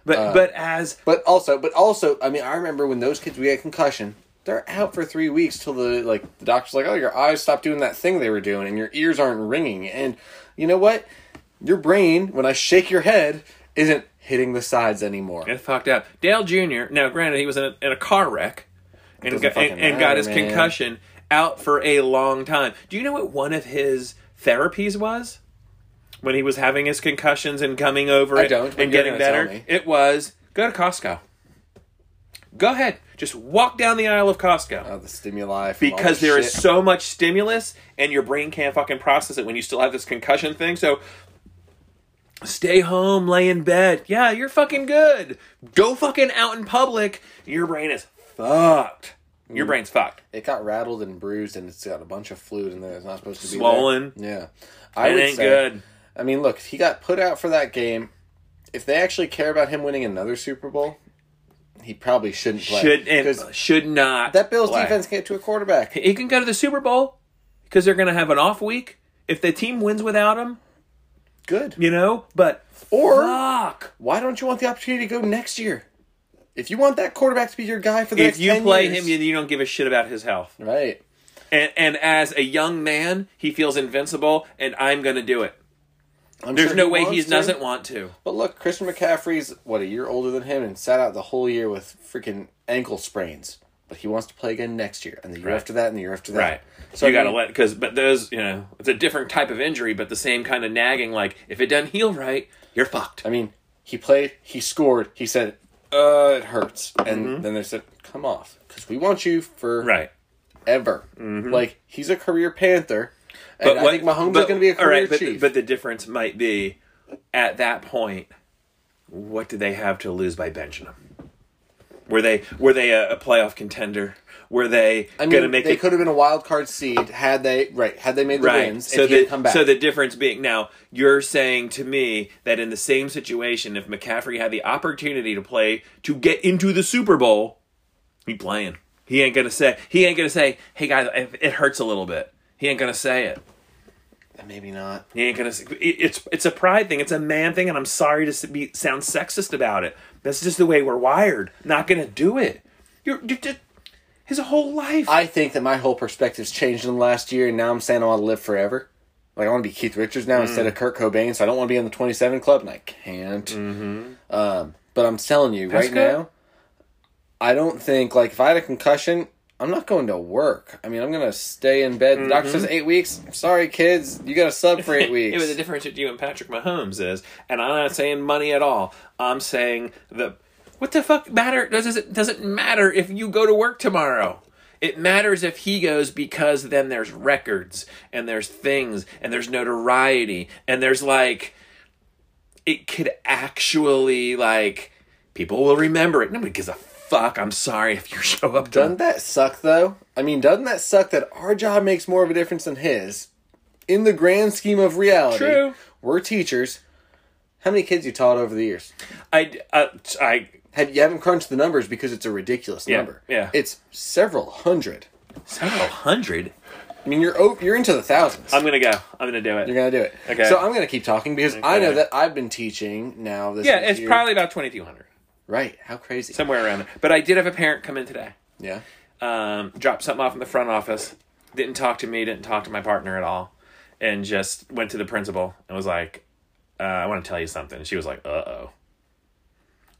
But Uh, but as But also, but also, I mean, I remember when those kids we had concussion, they're out for three weeks till the like the doctor's like, oh, your eyes stopped doing that thing they were doing, and your ears aren't ringing, and you know what? Your brain, when I shake your head, isn't hitting the sides anymore. It fucked up. Dale Jr. Now, granted, he was in a, in a car wreck and got, and, and got his man. concussion out for a long time. Do you know what one of his therapies was when he was having his concussions and coming over I it don't, and getting better? It was go to Costco. Go ahead, just walk down the aisle of Costco. Oh, the stimuli from all because the there is shit. so much stimulus and your brain can't fucking process it when you still have this concussion thing. So stay home, lay in bed. Yeah, you're fucking good. Go fucking out in public. Your brain is fucked. Mm. Your brain's fucked. it got rattled and bruised, and it's got a bunch of fluid in there. It's not supposed to be Swollen. There. Yeah, I It would ain't say, good. I mean, look, he got put out for that game, if they actually care about him winning another Super Bowl, he probably shouldn't play. Should and should not. that Bills play. defense can get to a quarterback. He can go to the Super Bowl because they're going to have an off week. If the team wins without him, Good. you know. But Or fuck. why don't you want the opportunity to go next year? If you want that quarterback to be your guy for the next year. If you 10 play years- him, you, you don't give a shit about his health. right? And, and as a young man, he feels invincible, and I'm going to do it. I'm There's sure no way he to. doesn't want to. But look, Christian McCaffrey's what a year older than him and sat out the whole year with freaking ankle sprains. But he wants to play again next year, and the year Right. after that, and the year after that. Right. So you got to let because but those you know it's a different type of injury, but the same kind of nagging. Like if it doesn't heal right, you're fucked. I mean, he played, he scored, he said, "Uh, it hurts," and then they said, "Come off, because we want you for Mm-hmm. Right. ever." Like he's a career Panther, and I think Mahomes but- is going to be a all career right, but, chief. but the difference might be at that point, what did they have to lose by benching him? Were they were they a, a playoff contender? Were they I mean, going to make they it could have been a wild card seed had they right had they made the right? wins So and he had the come back. so the difference being now you're saying to me that in the same situation, if McCaffrey had the opportunity to play to get into the Super Bowl, he playing. He ain't gonna say he ain't gonna say, "Hey guys, it hurts a little bit." He ain't gonna say it. maybe not. He ain't gonna. s- it- It's it's a pride thing. It's a man thing, and I'm sorry to be sound sexist about it. That's just the way we're wired. Not gonna do it. You're, you're just his whole life. I think that my whole perspective's changed in the last year, and now I'm saying I want to live forever. Like I want to be Keith Richards now instead Mm. of Kurt Cobain, so I don't want to be in the 27 club, and I can't. Mm-hmm. Um, but I'm telling you That's right good. now, I don't think like if I had a concussion, I'm not going to work. I mean, I'm gonna stay in bed. The doctor mm-hmm. says eight weeks. Sorry, kids, you got to sub for eight weeks. Yeah, but the difference between you and Patrick Mahomes is, and I'm not saying money at all. I'm saying the what the fuck matter does it doesn't matter if you go to work tomorrow. It matters if he goes because then there's records and there's things and there's notoriety and there's like it could actually like people will remember it. Nobody gives a fuck. I'm sorry if you show up to Doesn't that suck though? I mean, doesn't that suck that our job makes more of a difference than his? In the grand scheme of reality, True. we're teachers. How many kids you taught over the years? I uh, I Have you haven't crunched the numbers because it's a ridiculous Yeah, number. yeah. it's several hundred. several hundred. I mean, you're o- you're into the 1000s I'm gonna go. I'm gonna do it. you're gonna do it. Okay. So I'm gonna keep talking because I know that I've been teaching now. This Yeah, it's year- probably about 2,200, right. How crazy? somewhere around there. But I did have a parent come in today, yeah. um, dropped something off in the front office, didn't talk to me, didn't talk to my partner at all, and just went to the principal and was like, uh, "I want to tell you something." And she was like, "Uh oh,"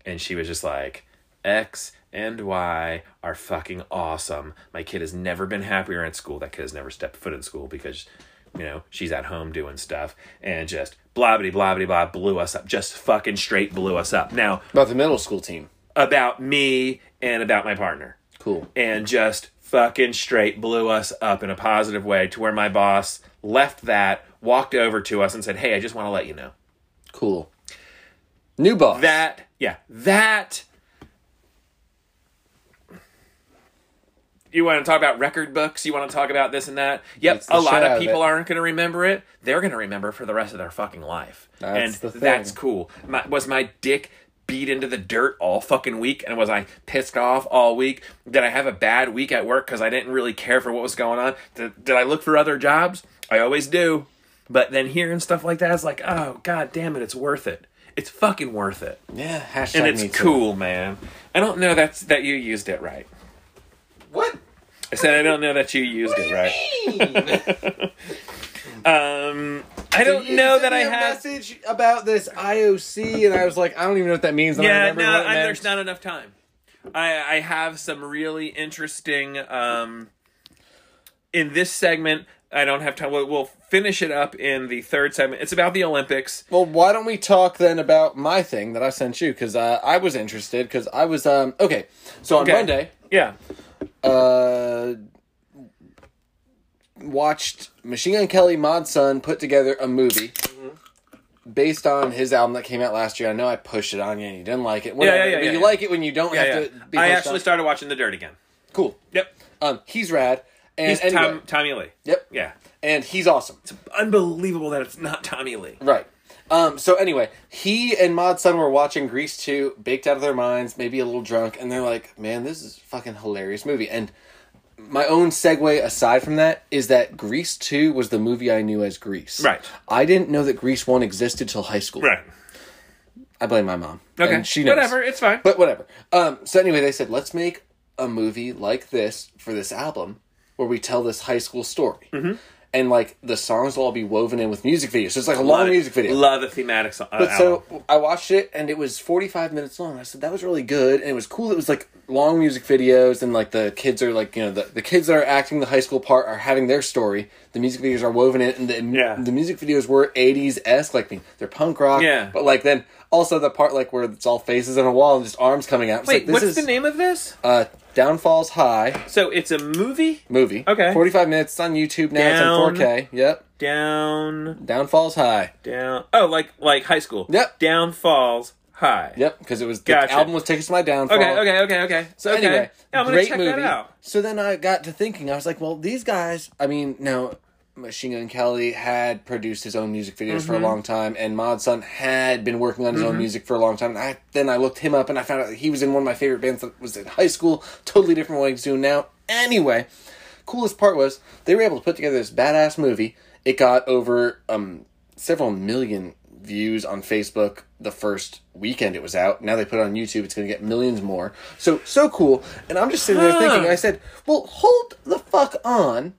and she was just like, "X and Y are fucking awesome. My kid has never been happier in school. That kid has never stepped foot in school because." You know, she's at home doing stuff and just blah blah blah blah blah blew us up. Just fucking straight blew us up. Now, About the middle school team. about me and about my partner Cool. and just fucking straight blew us up in a positive way to where my boss left that walked over to us and said hey i just want to let you know Cool. New boss. that yeah that you want to talk about record books you want to talk about this and that yep a lot of of people it. aren't going to remember it they're going to remember for the rest of their fucking life That's and that's cool my, was my dick beat into the dirt all fucking week? And was I pissed off all week? Did I have a bad week at work because I didn't really care for what was going on? Did, did I look for other jobs? I always do. But then hearing stuff like that is like, oh god damn it, it's worth it. It's fucking worth it. Yeah, hashtag And it's cool, man. I don't know that's that you used it right. What? I said I don't know that you used it right. Um, I don't You know that I have. message about this IOC, and I was like, I don't even know what that means. And Yeah, no, I, there's not enough time. I I have some really interesting. Um, in this segment, I don't have time. We'll, we'll finish it up in the third segment. It's about the Olympics. Well, why don't we talk then about my thing that I sent you? Because uh, I was interested. Because I was um okay. So on Okay. Monday, Yeah. Uh, watched Machine Gun Kelly Mod Sun put together a movie based on his album that came out last year. I know I pushed it on you and you didn't like it. Whatever. yeah, yeah, but yeah, you yeah. like it when you don't Yeah, have yeah. to be I actually on. started watching The Dirt again. Cool. Yep. Um, he's rad. And He's anyway, Tom, Tommy Lee. Yep. Yeah. And he's awesome. It's unbelievable that it's not Tommy Lee. Right. Um, so anyway, he and Mod Sun were watching Grease 2, baked out of their minds, maybe a little drunk, and they're like, man, this is a fucking hilarious movie. And my own segue aside from that is that Grease 2 was the movie I knew as Grease. Right. I didn't know that Grease 1 existed till high school. Right. I blame my mom. Okay. And she knows. Whatever. It's fine. But whatever. Um, so anyway, they said, let's make a movie like this for this album where we tell this high school story. Mm-hmm. And like the songs will all be woven in with music videos. So it's like a long Love it. music video. Love the thematic song. But so I watched it and it was 45 minutes long. I said that was really good and it was cool. It was like long music videos and like the kids are like, you know, the, the kids that are acting the high school part are having their story. The music videos are woven in and the, Yeah. the music videos were 80s esque. Like they're punk rock. Yeah. But like then also the part like where it's all faces on a wall and just arms coming out. It's Wait, like, what's is, the name of this? Uh, Downfalls High So it's a movie movie. Okay. 45 minutes. It's on YouTube now. Down. It's on 4K. Yep. down, Downfalls High. down. Oh, like like high school. Yep. Down falls high. Yep. Because it was the Gotcha. album was Tickets to My Downfall. Okay. Okay. Okay. Okay. So okay. anyway, Yeah, I'm gonna great check movie. that out. So then I got to thinking, I was like, well, these guys. I mean, now Machine Gun Kelly had produced his own music videos for a Mm-hmm. long time, and Mod Sun had been working on his own music for a long time. And I then I looked him up, and I found out that he was in one of my favorite bands that was in high school. Totally different what he's doing now. Anyway, coolest part was they were able to put together this badass movie. It got over um several million views on Facebook the first weekend it was out. Now they put it on YouTube. It's going to get millions more. So so cool. And I'm just sitting there Huh. thinking. I said, "Well, hold the fuck on."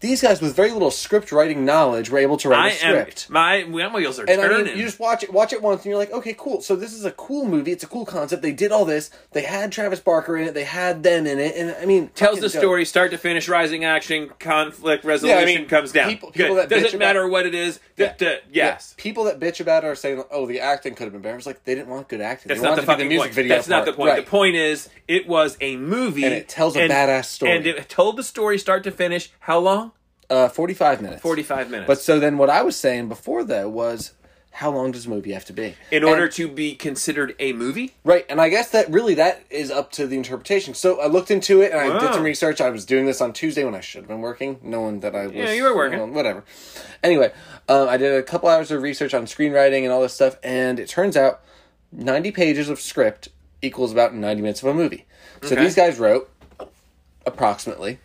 These guys with very little script writing knowledge were able to write I a am script. my my wheels are And I turning. mean, you just watch it, watch it once, and you're like, okay, cool. So this is a cool movie. It's a cool concept. They did all this. They had Travis Barker in it. They had them in it, and I mean, tells the dope. story start to finish rising action conflict resolution Yeah, I mean, comes down people- people that doesn't about- matter what it is Yeah. Duh, duh, yes Yeah, people that bitch about it are saying, "Oh, the acting could have been better." It's like they didn't want good acting. that's they not the fucking music point video. that's not the point Right. the point is it was a movie And it tells a badass story. and it told the story start to finish how long Uh, forty-five minutes. 45 minutes But so then, what I was saying before though was, how long does a movie have to be in order And- to be considered a movie Right, and I guess that really that is up to the interpretation. So I looked into it and I did some research. I was doing this on Tuesday when I should have been working, knowing that I was. Yeah, you were working. well, whatever. Anyway, um, I did a couple hours of research on screenwriting and all this stuff, and it turns out ninety pages of script equals about ninety minutes of a movie. So Okay. these guys wrote approximately.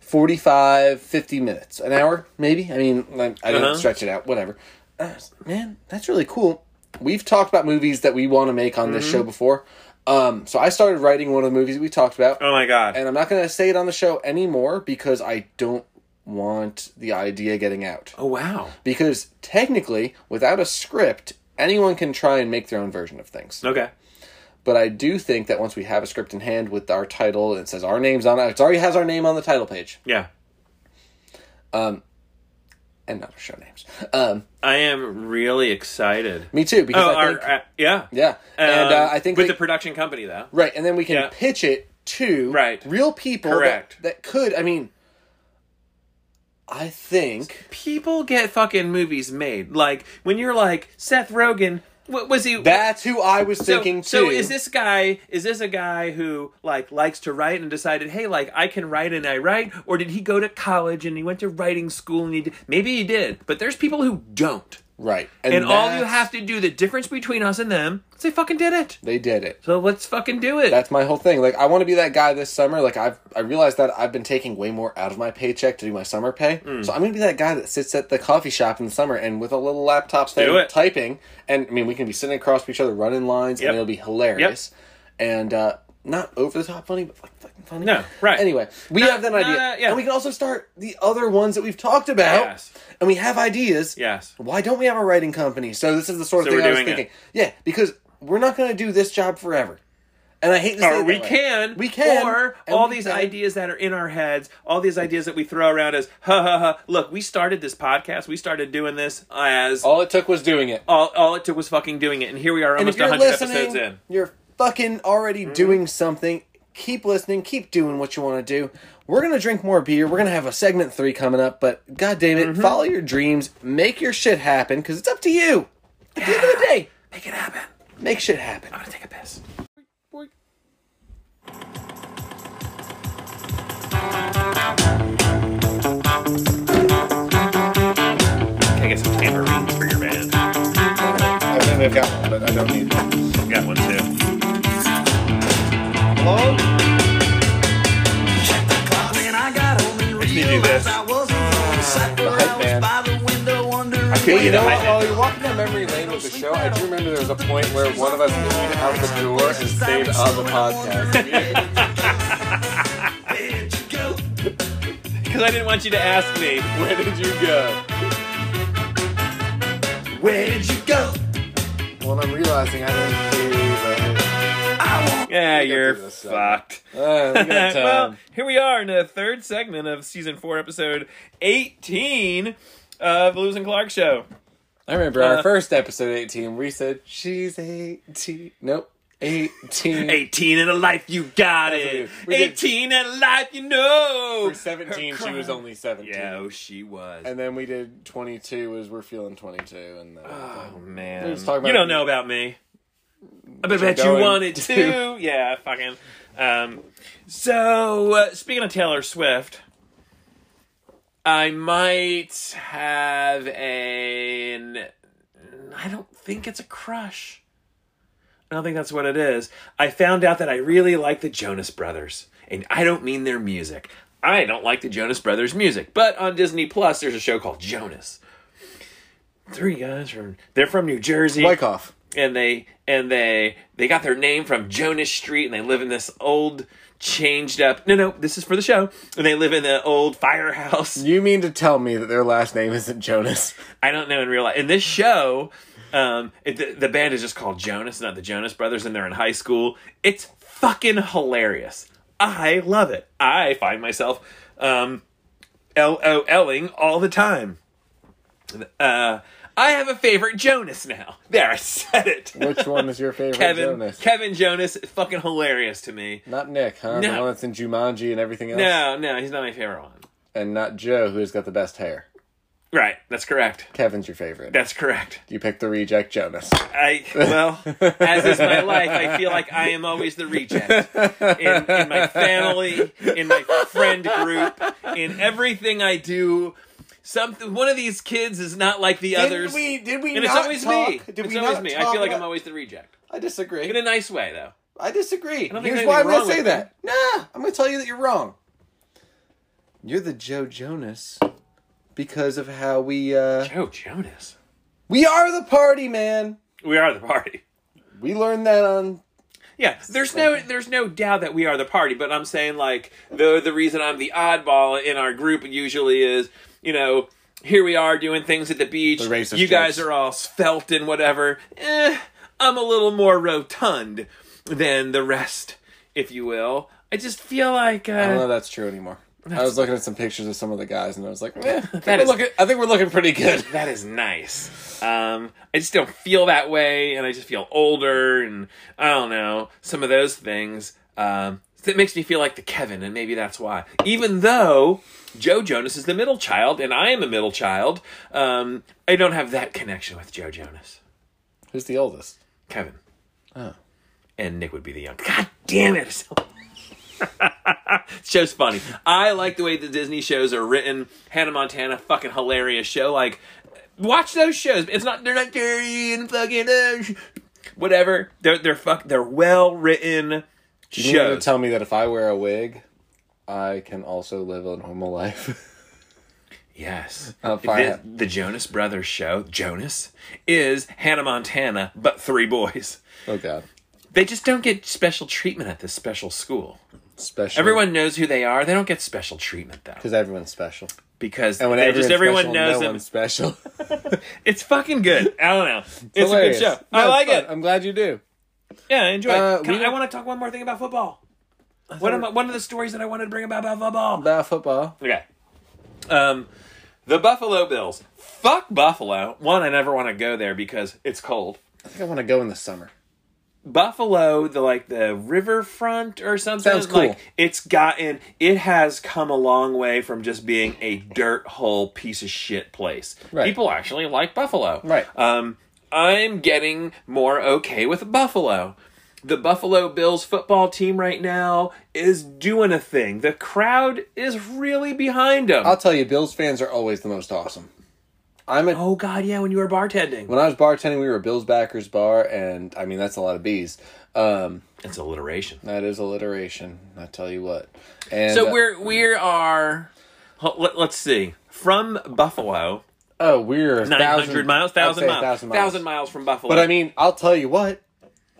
45, 50 minutes, an hour maybe. I mean, like, I didn't Uh-huh. stretch it out. Whatever. Uh, man, that's really cool. We've talked about movies that we want to make on this Mm-hmm. show before. Um, so I started writing one of the movies we talked about, oh my god and I'm not going to say it on the show anymore because I don't want the idea getting out. oh wow Because technically, without a script, anyone can try and make their own version of things. okay But I do think that once we have a script in hand with our title, and it says our names on it. It already has our name on the title page, yeah and not our show names. Um, i am really excited me too, because oh I our, think, uh, yeah yeah, and uh, Um, I think with they- the production company though right, and then we can Yeah. pitch it to Right. real people that- Correct. That, could. I mean, I think people get fucking movies made. Like when you're like Seth Rogen, what was he? that's who I was thinking so too. So is this guy? Is this a guy who like likes to write and decided, hey, like I can write and I write, or did he go to college and he went to writing school and he did, maybe he did, but there's people who don't. Right. And, all you have to do, the difference between us and them, is they fucking did it. They did it. So let's fucking do it. That's my whole thing. Like I want to be that guy this summer. Like I've I realized that I've been taking way more out of my paycheck to do my summer pay. Mm. So I'm gonna be that guy that sits at the coffee shop in the summer and with a little laptop thing typing. And I mean we can be sitting across from each other running lines Yep. and it'll be hilarious. And uh not over the top funny, but like fucking funny. No, right. Anyway, we No, have that idea. no, yeah. And we can also start the other ones that we've talked about. Yes. And we have ideas. Yes. Why don't we have a writing company? So this is the sort of So thing we're I was doing it. thinking. Yeah, because we're not going to do this job forever. And I hate to Or we can, We can. or all these can. ideas that are in our heads, all these ideas that we throw around as ha ha ha. Look, we started this podcast, we started doing this as all it took was doing it. all, all it took was fucking doing it, and here we are, almost hundred episodes in. You're fucking already doing something. Keep listening. Keep doing what you want to do. We're gonna drink more beer. We're gonna have a segment three coming up. But god damn it, Mm-hmm. follow your dreams. Make your shit happen because it's up to you. At the end of the day, Make it happen. make shit happen. I'm gonna take a piss. Can I get some tambourines for your band? I think they've got one, but I don't need one. I've got one too. Hello. Makes me do this. Oh, the hype man. Okay, You oh, you know know what? While you're walking down memory lane with the show, I do remember there was a point where one of us peed out the door and stayed on the podcast. Where'd you go? Because I didn't want you to ask me. Where did you go? Where did you go? Well, I'm realizing I didn't pay Yeah, you're fucked. Uh, we well, here we are in the third segment of season four, episode 18 of the Lewis and Clark Show. I remember uh, our first episode 18. We said she's 18. Nope, 18. 18 in a life, you got it. we did. 18 in a life, you know. For 17, she was only 17. Yeah, oh, she was. And then we did 22 was we're feeling 22, and oh, man. We you don't know about me. I bet, I'm bet you going wanted to. to. yeah, fucking. Um, so, uh, speaking of Taylor Swift, I might have an. I don't think it's a crush. I don't think that's what it is. I found out that I really like the Jonas Brothers. And I don't mean their music. I don't like the Jonas Brothers music. But on Disney Plus, there's a show called Jonas. Three guys from. They're from New Jersey Wyckoff. And they and they they got their name from Jonas Street, and they live in this old changed up. No, no, this is for the show. And they live in the old firehouse. You mean to tell me that their last name isn't Jonas? I don't know in real life. In this show, um, it, the, the band is just called Jonas, not the Jonas Brothers, and they're in high school. It's fucking hilarious. I love it. I find myself um, LOLing all the time. Uh, I have a favorite Jonas now. There, I said it. Which one is your favorite Kevin Jonas? Kevin Jonas is fucking hilarious to me. Not Nick, huh? The No. one that's in Jumanji and everything else? No, no, he's not my favorite one. And not Joe, who's got the best hair. Right, that's correct. Kevin's your favorite. That's correct. You picked the reject Jonas. I well, as is my life, I feel like I am always the reject in, in my family, in my friend group, in everything I do. Something one of these kids is not like the others, we? Did we and it's not always talk? me. Did it's we always not me. I talk feel like I'm about- always the reject I disagree. in a nice way, though. I disagree. don't think Here's there's why I'm anything going to wrong say with that. Nah, I'm going to tell you that you're wrong. You're the Joe Jonas because of how we uh Joe Jonas. we are the party, man. We are the party. We learned that on Yeah, there's no there's no doubt that we are the party, but I'm saying like the the reason I'm the oddball in our group usually is, you know, here we are doing things at the beach. The you guys are all svelte and whatever. Eh, I'm a little more rotund than the rest, if you will. I just feel like I don't know uh, if that's true anymore. I was looking at some pictures of some of the guys and I was like, eh, I think, is- looking, I think we're looking pretty good. that is nice. Um, I just don't feel that way, and I just feel older, and I don't know some of those things. Um, it makes me feel like the Kevin, and maybe that's why. Even though Joe Jonas is the middle child, and I am a middle child, um, I don't have that connection with Joe Jonas. Who's the oldest? Kevin. Oh. And Nick would be the youngest. God damn it! show's funny. I like the way the Disney shows are written. Hannah Montana, fucking hilarious show. Like, watch those shows. It's not they're not dirty and fucking uh, whatever. They're they're fuck they're well written You mean to tell me that if I wear a wig, I can also live a normal life? Yes. Fine. the, the Jonas Brothers show, Jonas, is Hannah Montana, but three boys. oh god. They just don't get special treatment at this special school. Special. Everyone knows who they are. They don't get special treatment though, because everyone's special. because And when just everyone special, knows no them. special. It's fucking good. I don't know. It's Hilarious. a good show. No, I like it. I'm glad you do. Yeah, I enjoy Uh, it. Can- we- I want to talk one more thing about football. One of, my, one of the stories that I wanted to bring about, about football. About football. Okay. Um, the Buffalo Bills. Fuck Buffalo. One, I never want to go there because it's cold. I think I want to go in the summer. Buffalo, the like the riverfront or something. Sounds cool. Like it's gotten it has come a long way from just being a dirt hole piece of shit place. Right. People actually like Buffalo. Right. Um I'm getting more okay with Buffalo. The Buffalo Bills football team right now is doing a thing. The crowd is really behind them. I'll tell you, Bills fans are always the most awesome. I'm a oh god, yeah, when you were bartending. when I was bartending, we were a Bills backers bar, and I mean that's a lot of bees. Um, It's alliteration. that is alliteration. I tell you what. And So uh, we're we are let, let's see. From Buffalo, oh we're nine thousand- hundred miles, thousand miles, thousand miles from Buffalo. But I mean, I'll tell you what.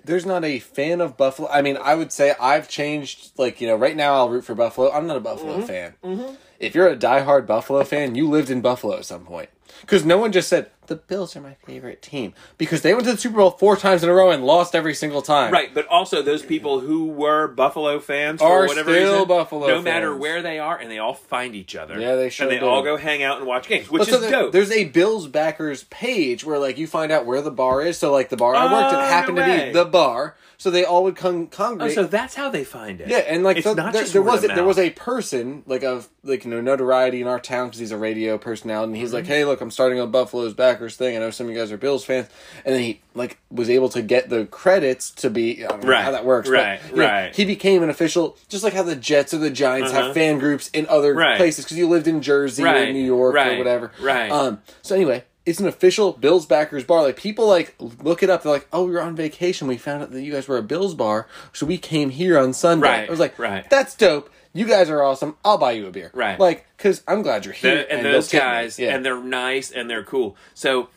There's not a fan of Buffalo. I mean, I would say I've changed. Like you know, right now I'll root for Buffalo. I'm not a Buffalo Mm-hmm. fan. If you're a diehard Buffalo fan, you lived in Buffalo at some point. Because no one just said the Bills are my favorite team because they went to the Super Bowl four times in a row and lost every single time. right, but also those people who were Buffalo fans for Are whatever still reason, Buffalo no matter fans. where they are, and they all find each other. Yeah, they sure and they do. all go hang out and watch games, which But so is there- dope. There's a Bills backers page where like you find out where the bar is. So like the bar I worked Oh, at happened no to way. be the bar. So they all would come oh, so that's how they find it. Yeah, and like it's so not there, just there was a, there was a person like of like you know notoriety in our town because he's a radio personality, and he's Mm-hmm. like, "Hey, look, I'm starting a Buffalo's backers thing. I know some of you guys are Bills fans," and then he like was able to get the credits to be I don't know Right, how that works, right, but, you know, right. he became an official, just like how the Jets or the Giants Uh-huh. have fan groups in other Right. places because you lived in Jersey or New York or whatever, right. Um, so anyway. It's an official Bills backers bar. Like people like look it up. They're like, "Oh, we were on vacation. We found out that you guys were a Bills bar, so we came here on Sunday." Right, I was like, right. that's dope. You guys are awesome. I'll buy you a beer. Right. Like, because I'm glad you're here. The- and, they'll those guys, Yeah. and they're nice and they're cool. So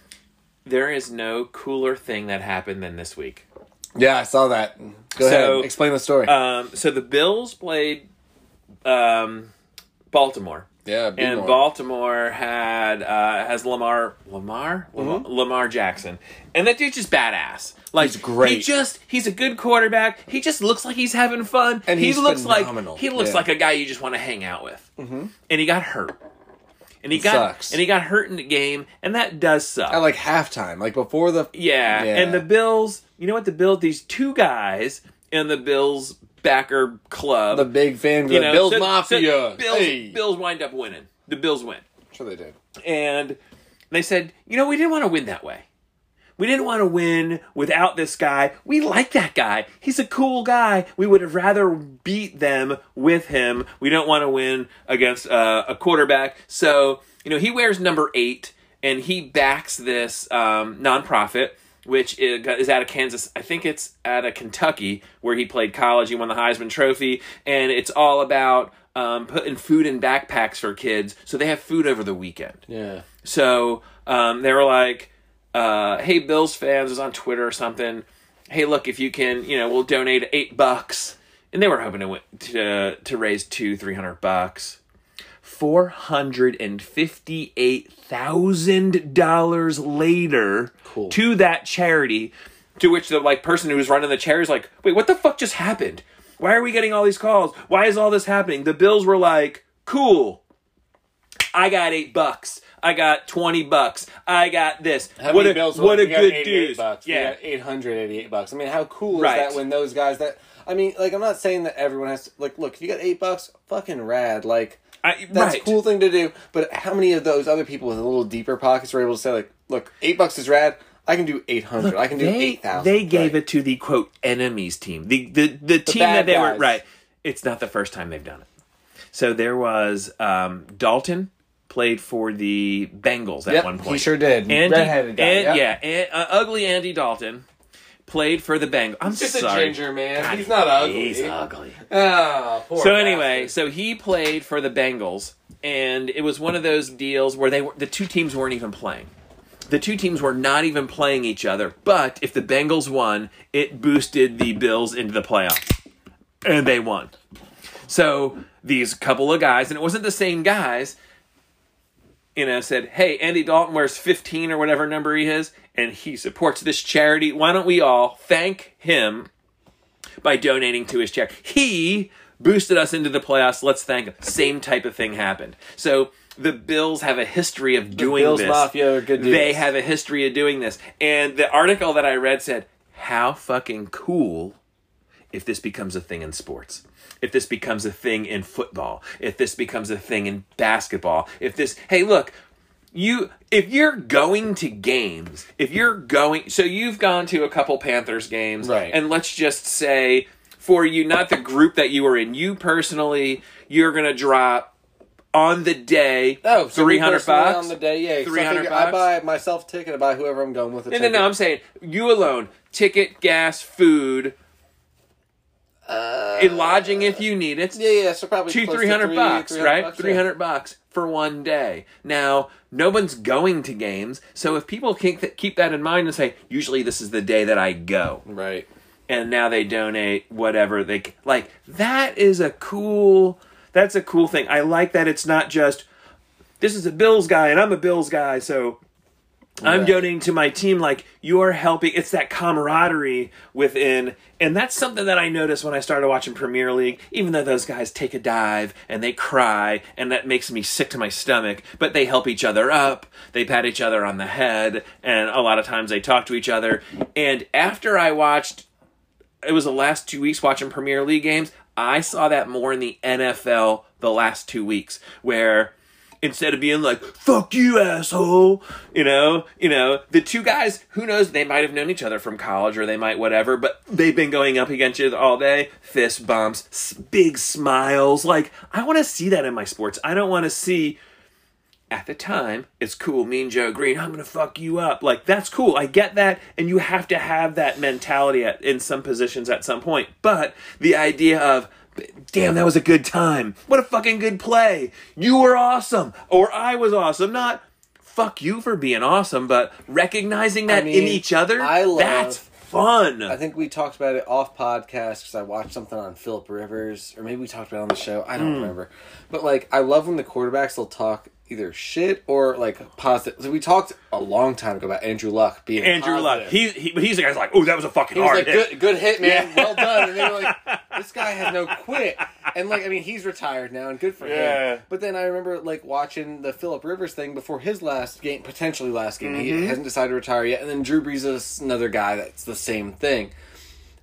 there is no cooler thing that happened than this week. yeah, I saw that. Go So, ahead. Explain the story. Um, so the Bills played um, Baltimore. Yeah, be and. Baltimore had uh, has Lamar Lamar Lamar, Lamar Jackson, and that dude's just badass. Like Mm-hmm. He's great. He just he's a good quarterback. He just looks like he's having fun, And he looks phenomenal. like he looks Yeah. like a guy you just want to hang out with. Mm-hmm. And he got hurt, and he It got sucks. and he got hurt in the game, and that does suck. At like halftime, like before the yeah. Yeah. and the Bills. You know what? The Bills. These two guys in the Bills backer club. the big fan you group, know, Bills so- Mafia. so Bills, hey. Bills wind up winning. The Bills win Sure they did. and they said, you know, we didn't want to win that way. We didn't want to win without this guy. We like that guy. He's a cool guy. We would have rather beat them with him. We don't want to win against uh, a quarterback. So, you know, he wears number eight and he backs this um, nonprofit, which is out of Kansas. I think it's out of Kentucky, where he played college. He won the Heisman Trophy. And it's all about um, putting food in backpacks for kids so they have food over the weekend. Yeah. So um, they were like, uh, "Hey, Bills fans," was on Twitter or something. Hey, look, if you can, you know, we'll donate eight bucks, and they were hoping to to to raise two, three hundred bucks. Four hundred and fifty-eight thousand dollars later Cool. to that charity. To which the like person who was running the charity is like, "Wait, what the fuck just happened? Why are we getting all these calls? Why is all this happening?" The Bills were like, "Cool, I got eight bucks. I got twenty bucks. I got this. How what many a Bills what a good 88 dude. Bucks. Yeah, got 888 bucks. I mean, how cool is that when those guys that I mean, like I'm not saying that everyone has to like look, if you got 8 bucks, fucking rad. Like I, that's right. a cool thing to do, but how many of those other people with a little deeper pockets were able to say like, look, 8 bucks is rad. I can do 800. I can do They 8,000. they gave Right. it to the quote enemies team. The the the team that they were right. It's not the first time they've done it. So there was um, Dalton played for the Bengals at Yep, one point. he sure did. Andy, Redheaded guy, and, yep. yeah, and, uh, ugly Andy Dalton played for the Bengals. I'm Just sorry. a ginger man. God, He's not ugly. He's ugly. Oh, poor So anyway, bastard. so he played for the Bengals, and it was one of those deals where they were the two teams weren't even playing. The two teams were not even playing each other. But if the Bengals won, it boosted the Bills into the playoffs, and they won. So these couple of guys, and it wasn't the same guys. You know, said, "Hey, Andy Dalton wears 15 or whatever number he is, and he supports this charity. Why don't we all thank him by donating to his charity. He boosted us into the playoffs. Let's thank him. Same type of thing happened. So the Bills have a history of doing Bills this. Mafia are good dudes. They have a history of doing this. And the article that I read said, "How fucking cool if this becomes a thing in sports." If this becomes a thing in football, if this becomes a thing in basketball, if this, hey, look, you if you're going to games if you're going so you've gone to a couple panthers games Right. and let's just say for you not the group that you were in you personally you're gonna drop on the day Oh, so three hundred bucks on the day. Yeah, I 300 figure I bucks? buy myself a ticket. I buy whoever I'm going with. A no no ticket. no i'm saying you alone ticket gas food uh, in lodging if you need it Yeah, yeah. So probably two three hundred bucks, 300 right? yeah. Three hundred bucks for one day. Now, no one's going to games, so if people keep keep that in mind and say, usually this is the day that I go, Right. and now they donate whatever they c- like. That is a cool. That's a cool thing. I like that it's not just this is a Bills guy and I'm a Bills guy, so I'm donating to my team. Like you're helping. It's that camaraderie within, and that's something that I noticed when I started watching Premier League. Even though those guys take a dive and they cry, and that makes me sick to my stomach, but they help each other up. They pat each other on the head, and a lot of times they talk to each other. And after I watched it was the last two weeks watching Premier League games. I saw that more in the NFL the last two weeks, where instead of being like "fuck you, asshole," you know, you know, the two guys, who knows, they might have known each other from college or they might whatever, but they've been going up against you all day, fist bumps, big smiles. Like I want to see that in my sports. I don't want to see at the time, it's cool. Me and Joe Greene, I'm gonna fuck you up. Like that's cool. I get that, and you have to have that mentality at, in some positions at some point. But the idea of, damn, that was a good time. What a fucking good play. You were awesome, or I was awesome. Not fuck you for being awesome, but recognizing that in mean, each other. I love- that's fun. I think we talked about it off podcast because I watched something on Philip Rivers, or maybe we talked about it on the show. I don't hmm. remember. But like, I love when the quarterbacks will talk either shit or like positive. So we talked a long time ago about Andrew Luck being Andrew Luck. He, he, but he's the guy's like, oh, that was a fucking He was hard like, hit. good, good hit, man. Yeah. Well done. And they were like, this guy has no quit. And like, I mean, he's retired now, and good for Yeah. him. But then I remember like watching the Philip Rivers thing before his last game, potentially last game. Mm-hmm. He hasn't decided to retire yet. And then Drew Brees is another guy that's the same thing.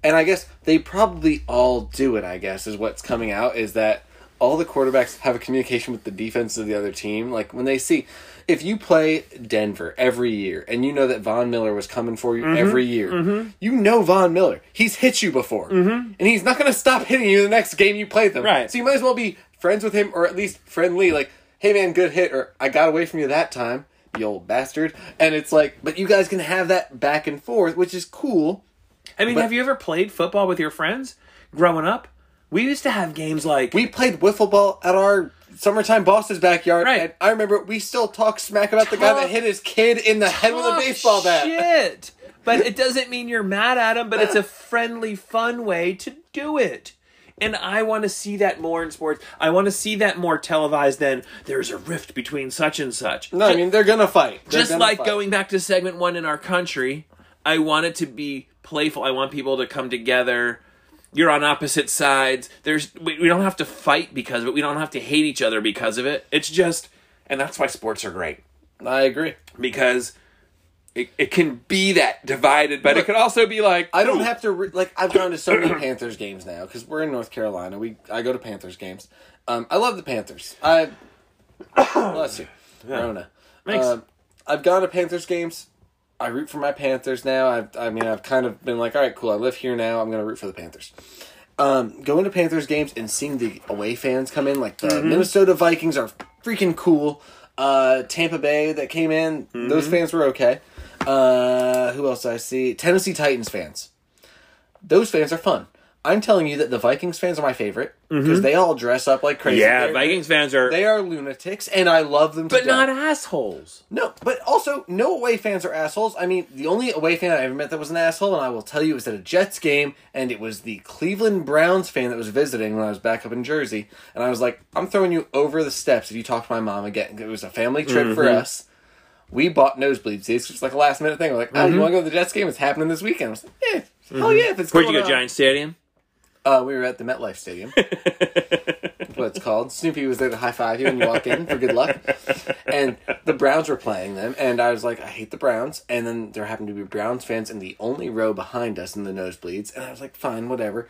And I guess they probably all do it. I guess is what's coming out is that all the quarterbacks have a communication with the defense of the other team. Like when they see, if you play Denver every year and you know that Von Miller was coming for you mm-hmm. every year, mm-hmm. you know Von Miller. He's hit you before, mm-hmm. and he's not going to stop hitting you the next game you play them. Right. So you might as well be friends with him, or at least friendly. Like, hey man, good hit, or I got away from you that time, you old bastard. And it's like, but you guys can have that back and forth, which is cool. I mean, But- have you ever played football with your friends growing up? We used to have games like We played wiffle ball at our summertime boss's backyard, Right. and I remember we still talk smack about the guy that hit his kid in the head with a baseball bat. Shit. But it doesn't mean you're mad at him, but it's a friendly, fun way to do it. And I want to see that more in sports. I want to see that more televised than there's a rift between such and such. No, I mean they're gonna fight. They're Just like fight. going back to segment one in our country, I want it to be playful. I want people to come together. You're on opposite sides. There's we, we don't have to fight because of it. We don't have to hate each other because of it. It's just, and that's why sports are great I agree. because it, it can be that divided, but it could also be like I don't ooh, have to re- like. I've gone to so many Panthers games now because we're in North Carolina. We I go to Panthers games. Um, I love the Panthers. I bless you, Rona. Thanks. Um, I've gone to Panthers games. I root for my Panthers now. I've, I mean, I've kind of been like, all right, cool. I live here now. I'm going to root for the Panthers. Um, going to Panthers games and seeing the away fans come in, like the Mm-hmm. Minnesota Vikings are freaking cool. Uh, Tampa Bay that came in, those fans were okay. Uh, who else I see? Tennessee Titans fans. Those fans are fun. I'm telling you that the Vikings fans are my favorite because mm-hmm. they all dress up like crazy. Yeah, They're- Vikings fans are, They are lunatics, and I love them. But not death. assholes. no. But also, no away fans are assholes. I mean, the only away fan I ever met that was an asshole, and I will tell you, was at a Jets game, and it was the Cleveland Browns fan that was visiting when I was back up in Jersey, and I was like, "I'm throwing you over the steps if you talk to my mom again." It was a family trip for mm-hmm. us. We bought nosebleed seats, just like a last minute thing. We're like, "Oh, you mm-hmm. want to go to the Jets game? It's happening this weekend." I was like, "Yeah, hell yeah!" If it's Where'd you go, on." Giant Stadium? Uh, we were at the MetLife Stadium. That's what it's called. Snoopy was there to high five you when you walk in for good luck. And the Browns were playing them, and I was like, I hate the Browns. And then there happened to be Browns fans in the only row behind us in the nosebleeds, and I was like, fine, whatever.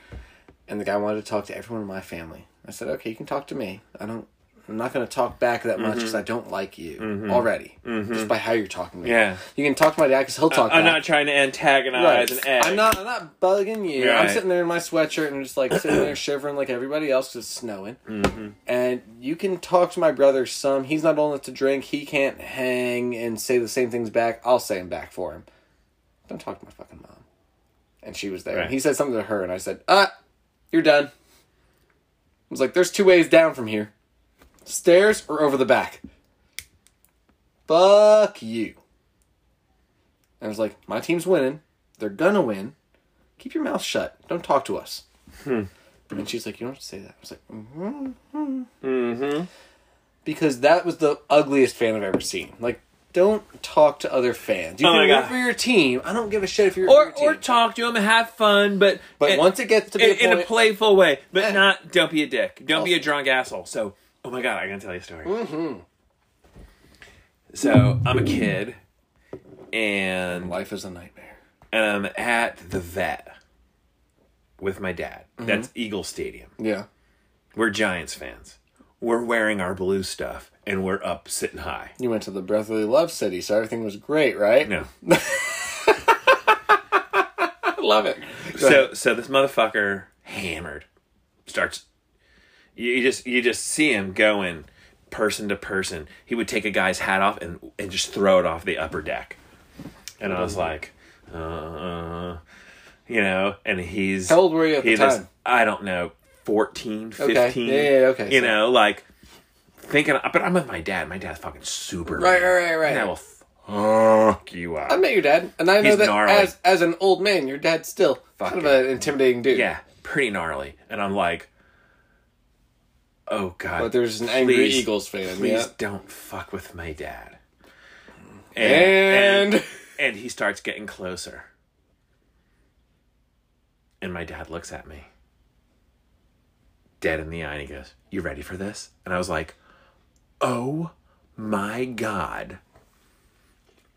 And the guy wanted to talk to everyone in my family. I said, okay, you can talk to me. I don't. I'm not going to talk back that much because I don't like you already, just by how you're talking to me. Yeah. you can talk to my dad because he'll talk. I'm back. not trying to antagonize an egg. I'm not. I'm not bugging you. I'm sitting there in my sweatshirt and just like sitting there shivering like everybody else because it's snowing. Mm-hmm. And you can talk to my brother some. He's not old enough to drink. He can't hang and say the same things back. I'll say them back for him. Don't talk to my fucking mom. And she was there. Right. And he said something to her, and I said, "Ah, you're done." I was like, "There's two ways down from here: stairs or over the back." Fuck you. And I was like, my team's winning. They're gonna win. Keep your mouth shut. Don't talk to us. And she's like, you don't have to say that. I was like, mm-hmm. Mm-hmm. Because that was the ugliest fan I've ever seen. Like, don't talk to other fans. You Oh can root for your team. I don't give a shit if you're Or or talk to them and have fun, but But in- once it gets to be in, a in a playful way, but Eh. not don't be a dick, don't be a drunk asshole. So, oh my god, I gotta tell you a story. Mhm. So I'm a kid, and Life is a nightmare. and I'm at the vet with my dad. Mm-hmm. That's Eagle Stadium. Yeah. We're Giants fans. We're wearing our blue stuff, and we're up sitting high. You went to the Brotherly Love City, so everything was great, right? No. Love it. Go ahead. So so this motherfucker hammered starts. You, just you just see him going person to person. He would take a guy's hat off and and just throw it off the upper deck, and I was like, uh, you know, and he's How old were you at the he was- time? I don't know, 14, 15. Okay. Yeah, yeah, okay, You so- know, like thinking, but I'm with my dad. My dad's fucking super. Right, right, right, right. And I will fuck you up. I met your dad, and I know He's that gnarly. as as an old man, your dad's still kind of an intimidating dude. Yeah, pretty gnarly. And I'm like, oh god. But there's an angry please- Eagles fan. Please Yeah. don't fuck with my dad. And- and and he starts getting closer. And my dad looks at me, dead in the eye, and he goes, "You ready for this?" And I was like, "Oh my god."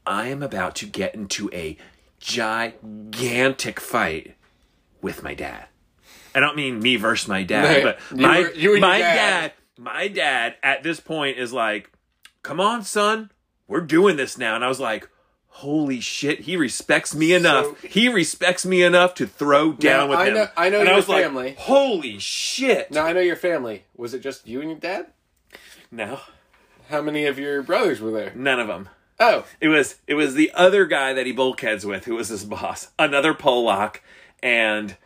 I am about to get into a gigantic fight with my dad. I don't mean me versus my dad, Right. but You my were- you my dad. dad, my dad at this point is like, "Come on, son, we're doing this now." And I was like, "Holy shit, he respects me enough. So- he respects me enough to throw down with I him." know- I know and I your like, family. "Holy shit!" Now I know your family. Was it just you and your dad? no, How many of your brothers were there? none of them. Oh, It was it was the other guy that he bulkheads with who was his boss, another Polak, and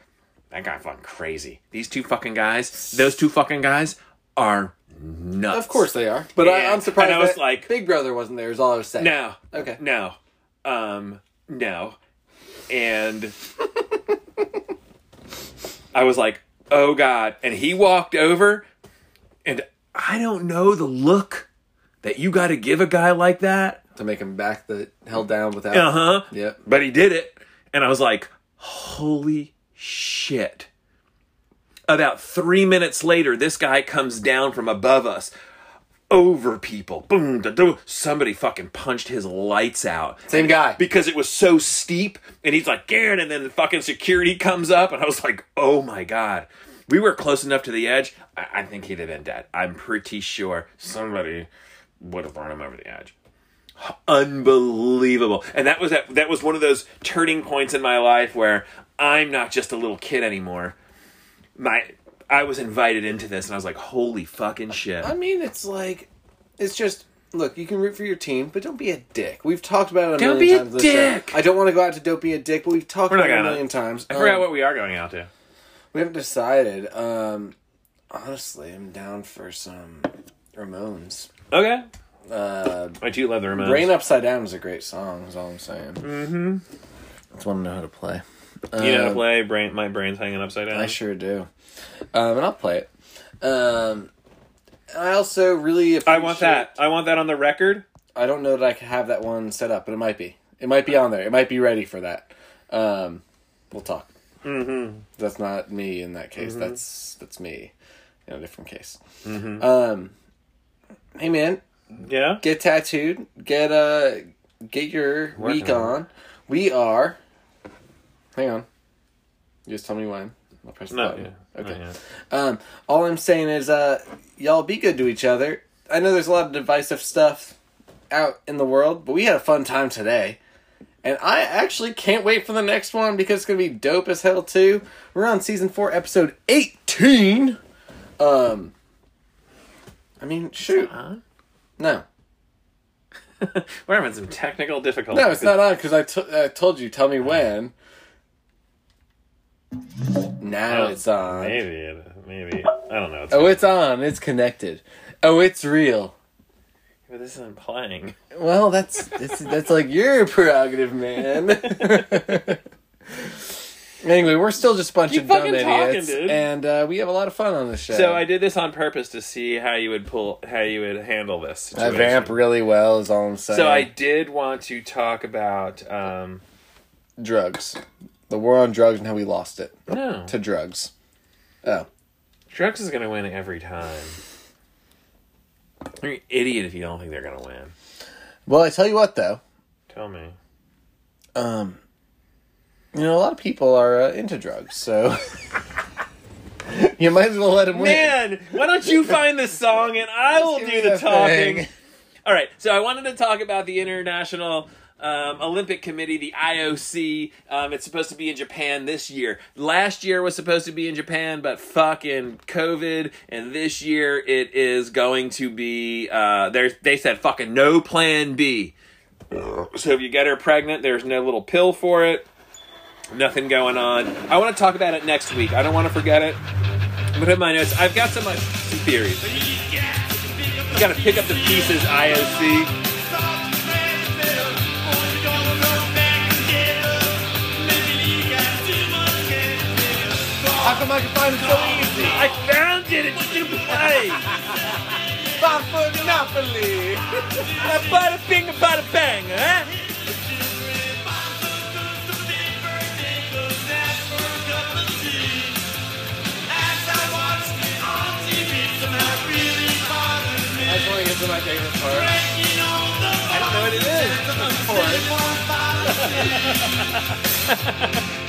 that guy fucking crazy. These two fucking guys, those two fucking guys are nuts. of course they are. But I. I'm surprised I was like- Big Brother wasn't there. Is all I was saying. No. Okay. No. Um. No. And I was like, "Oh God!" And he walked over, and I don't know the look that you got to give a guy like that. To make him back the held down without. Uh huh. Yep. But he did it. And I was like, holy shit. About three minutes later, this guy comes down from above us over people. Boom. da, da. Somebody fucking punched his lights out. Same guy. Because it was so steep. And he's like, Garen. And then the fucking security comes up. And I was like, oh my God. We were close enough to the edge. I, I think he'd have been dead. I'm pretty sure somebody would have thrown him over the edge unbelievable. And that was that, that was one of those turning points in my life where I'm not just a little kid anymore. My I was invited into this and I was like, holy fucking shit. I mean, it's like, it's just look, you can root for your team, but don't be a dick. We've talked about it a Don't million be a times. this show. dick. I don't want to go out to don't be a dick, but we've talked We're not about it a gonna. million times. I forgot Um, what we are going out to. we haven't decided. Um, honestly, I'm down for some Ramones. Okay. Uh, I do love the Ramones. Brain Upside Down is a great song. Is all I'm saying. Mm-hmm. I just want to know how to play. You know how to Um, play? Brain, my brain's hanging upside down. I sure do. Um, and I'll play it. Um, I also really. Appreciate, I want that. I want that on the record. I don't know that I can have that one set up, but it might be. It might be on there. It might be ready for that. Um, we'll talk. Mm-hmm. That's not me in that case. That's that's me in a different case. Um, hey man, Yeah. get tattooed. Get uh, get your Working week on on. We are. Hang on. You just tell me when. I'll press the No. button. Yeah. Okay. Not. Um, all I'm saying is, uh, y'all be good to each other. I know there's a lot of divisive stuff out in the world, but we had a fun time today. And I actually can't wait for the next one because it's gonna be dope as hell too. We're on season four, episode eighteen. Um, I mean, shoot, Huh? no, We're having some technical difficulties. no, it's not on because I t- I told you. Tell me when. Now it's on. Maybe. It, maybe. I don't know. It's, Oh, it's on. It's connected. Oh, it's real. but this isn't playing. Well, that's that's, that's like your prerogative, man. anyway, we're still just a bunch Keep of dumb fucking talking, dude. and uh, we have a lot of fun on the show. So I did this on purpose to see how you would pull, how you would handle this. I Situation. vamp really well. Is all I'm saying. So I did want to talk about. Um, drugs, the war on drugs, and how we lost it no, to drugs. Oh, drugs is going to win every time. You're an idiot if you don't think they're going to win. well, I tell you what though, Tell me. um, you know, a lot of people are uh, into drugs, so you might as well let them win. Man, why don't you find the song and I will do the the talking. thing. All right, so I wanted to talk about the International um, Olympic Committee, the IOC. Um, it's supposed to be in Japan this year. Last year was supposed to be in Japan, but fucking COVID, and this year it is going to be. Uh, they said fucking no plan B. So if you get her pregnant, there's no little pill for it. Nothing going on. I want to talk about it next week. I don't want to forget it. I'm gonna put my notes. I've got some, uh, some theories. You gotta pick up the pieces, IOC. Come I can find it so easy? I found it. It's stupid play. Five foot Monopoly. bada bing, bada bang, huh? I just want to get to my favorite part. I don't know what it is.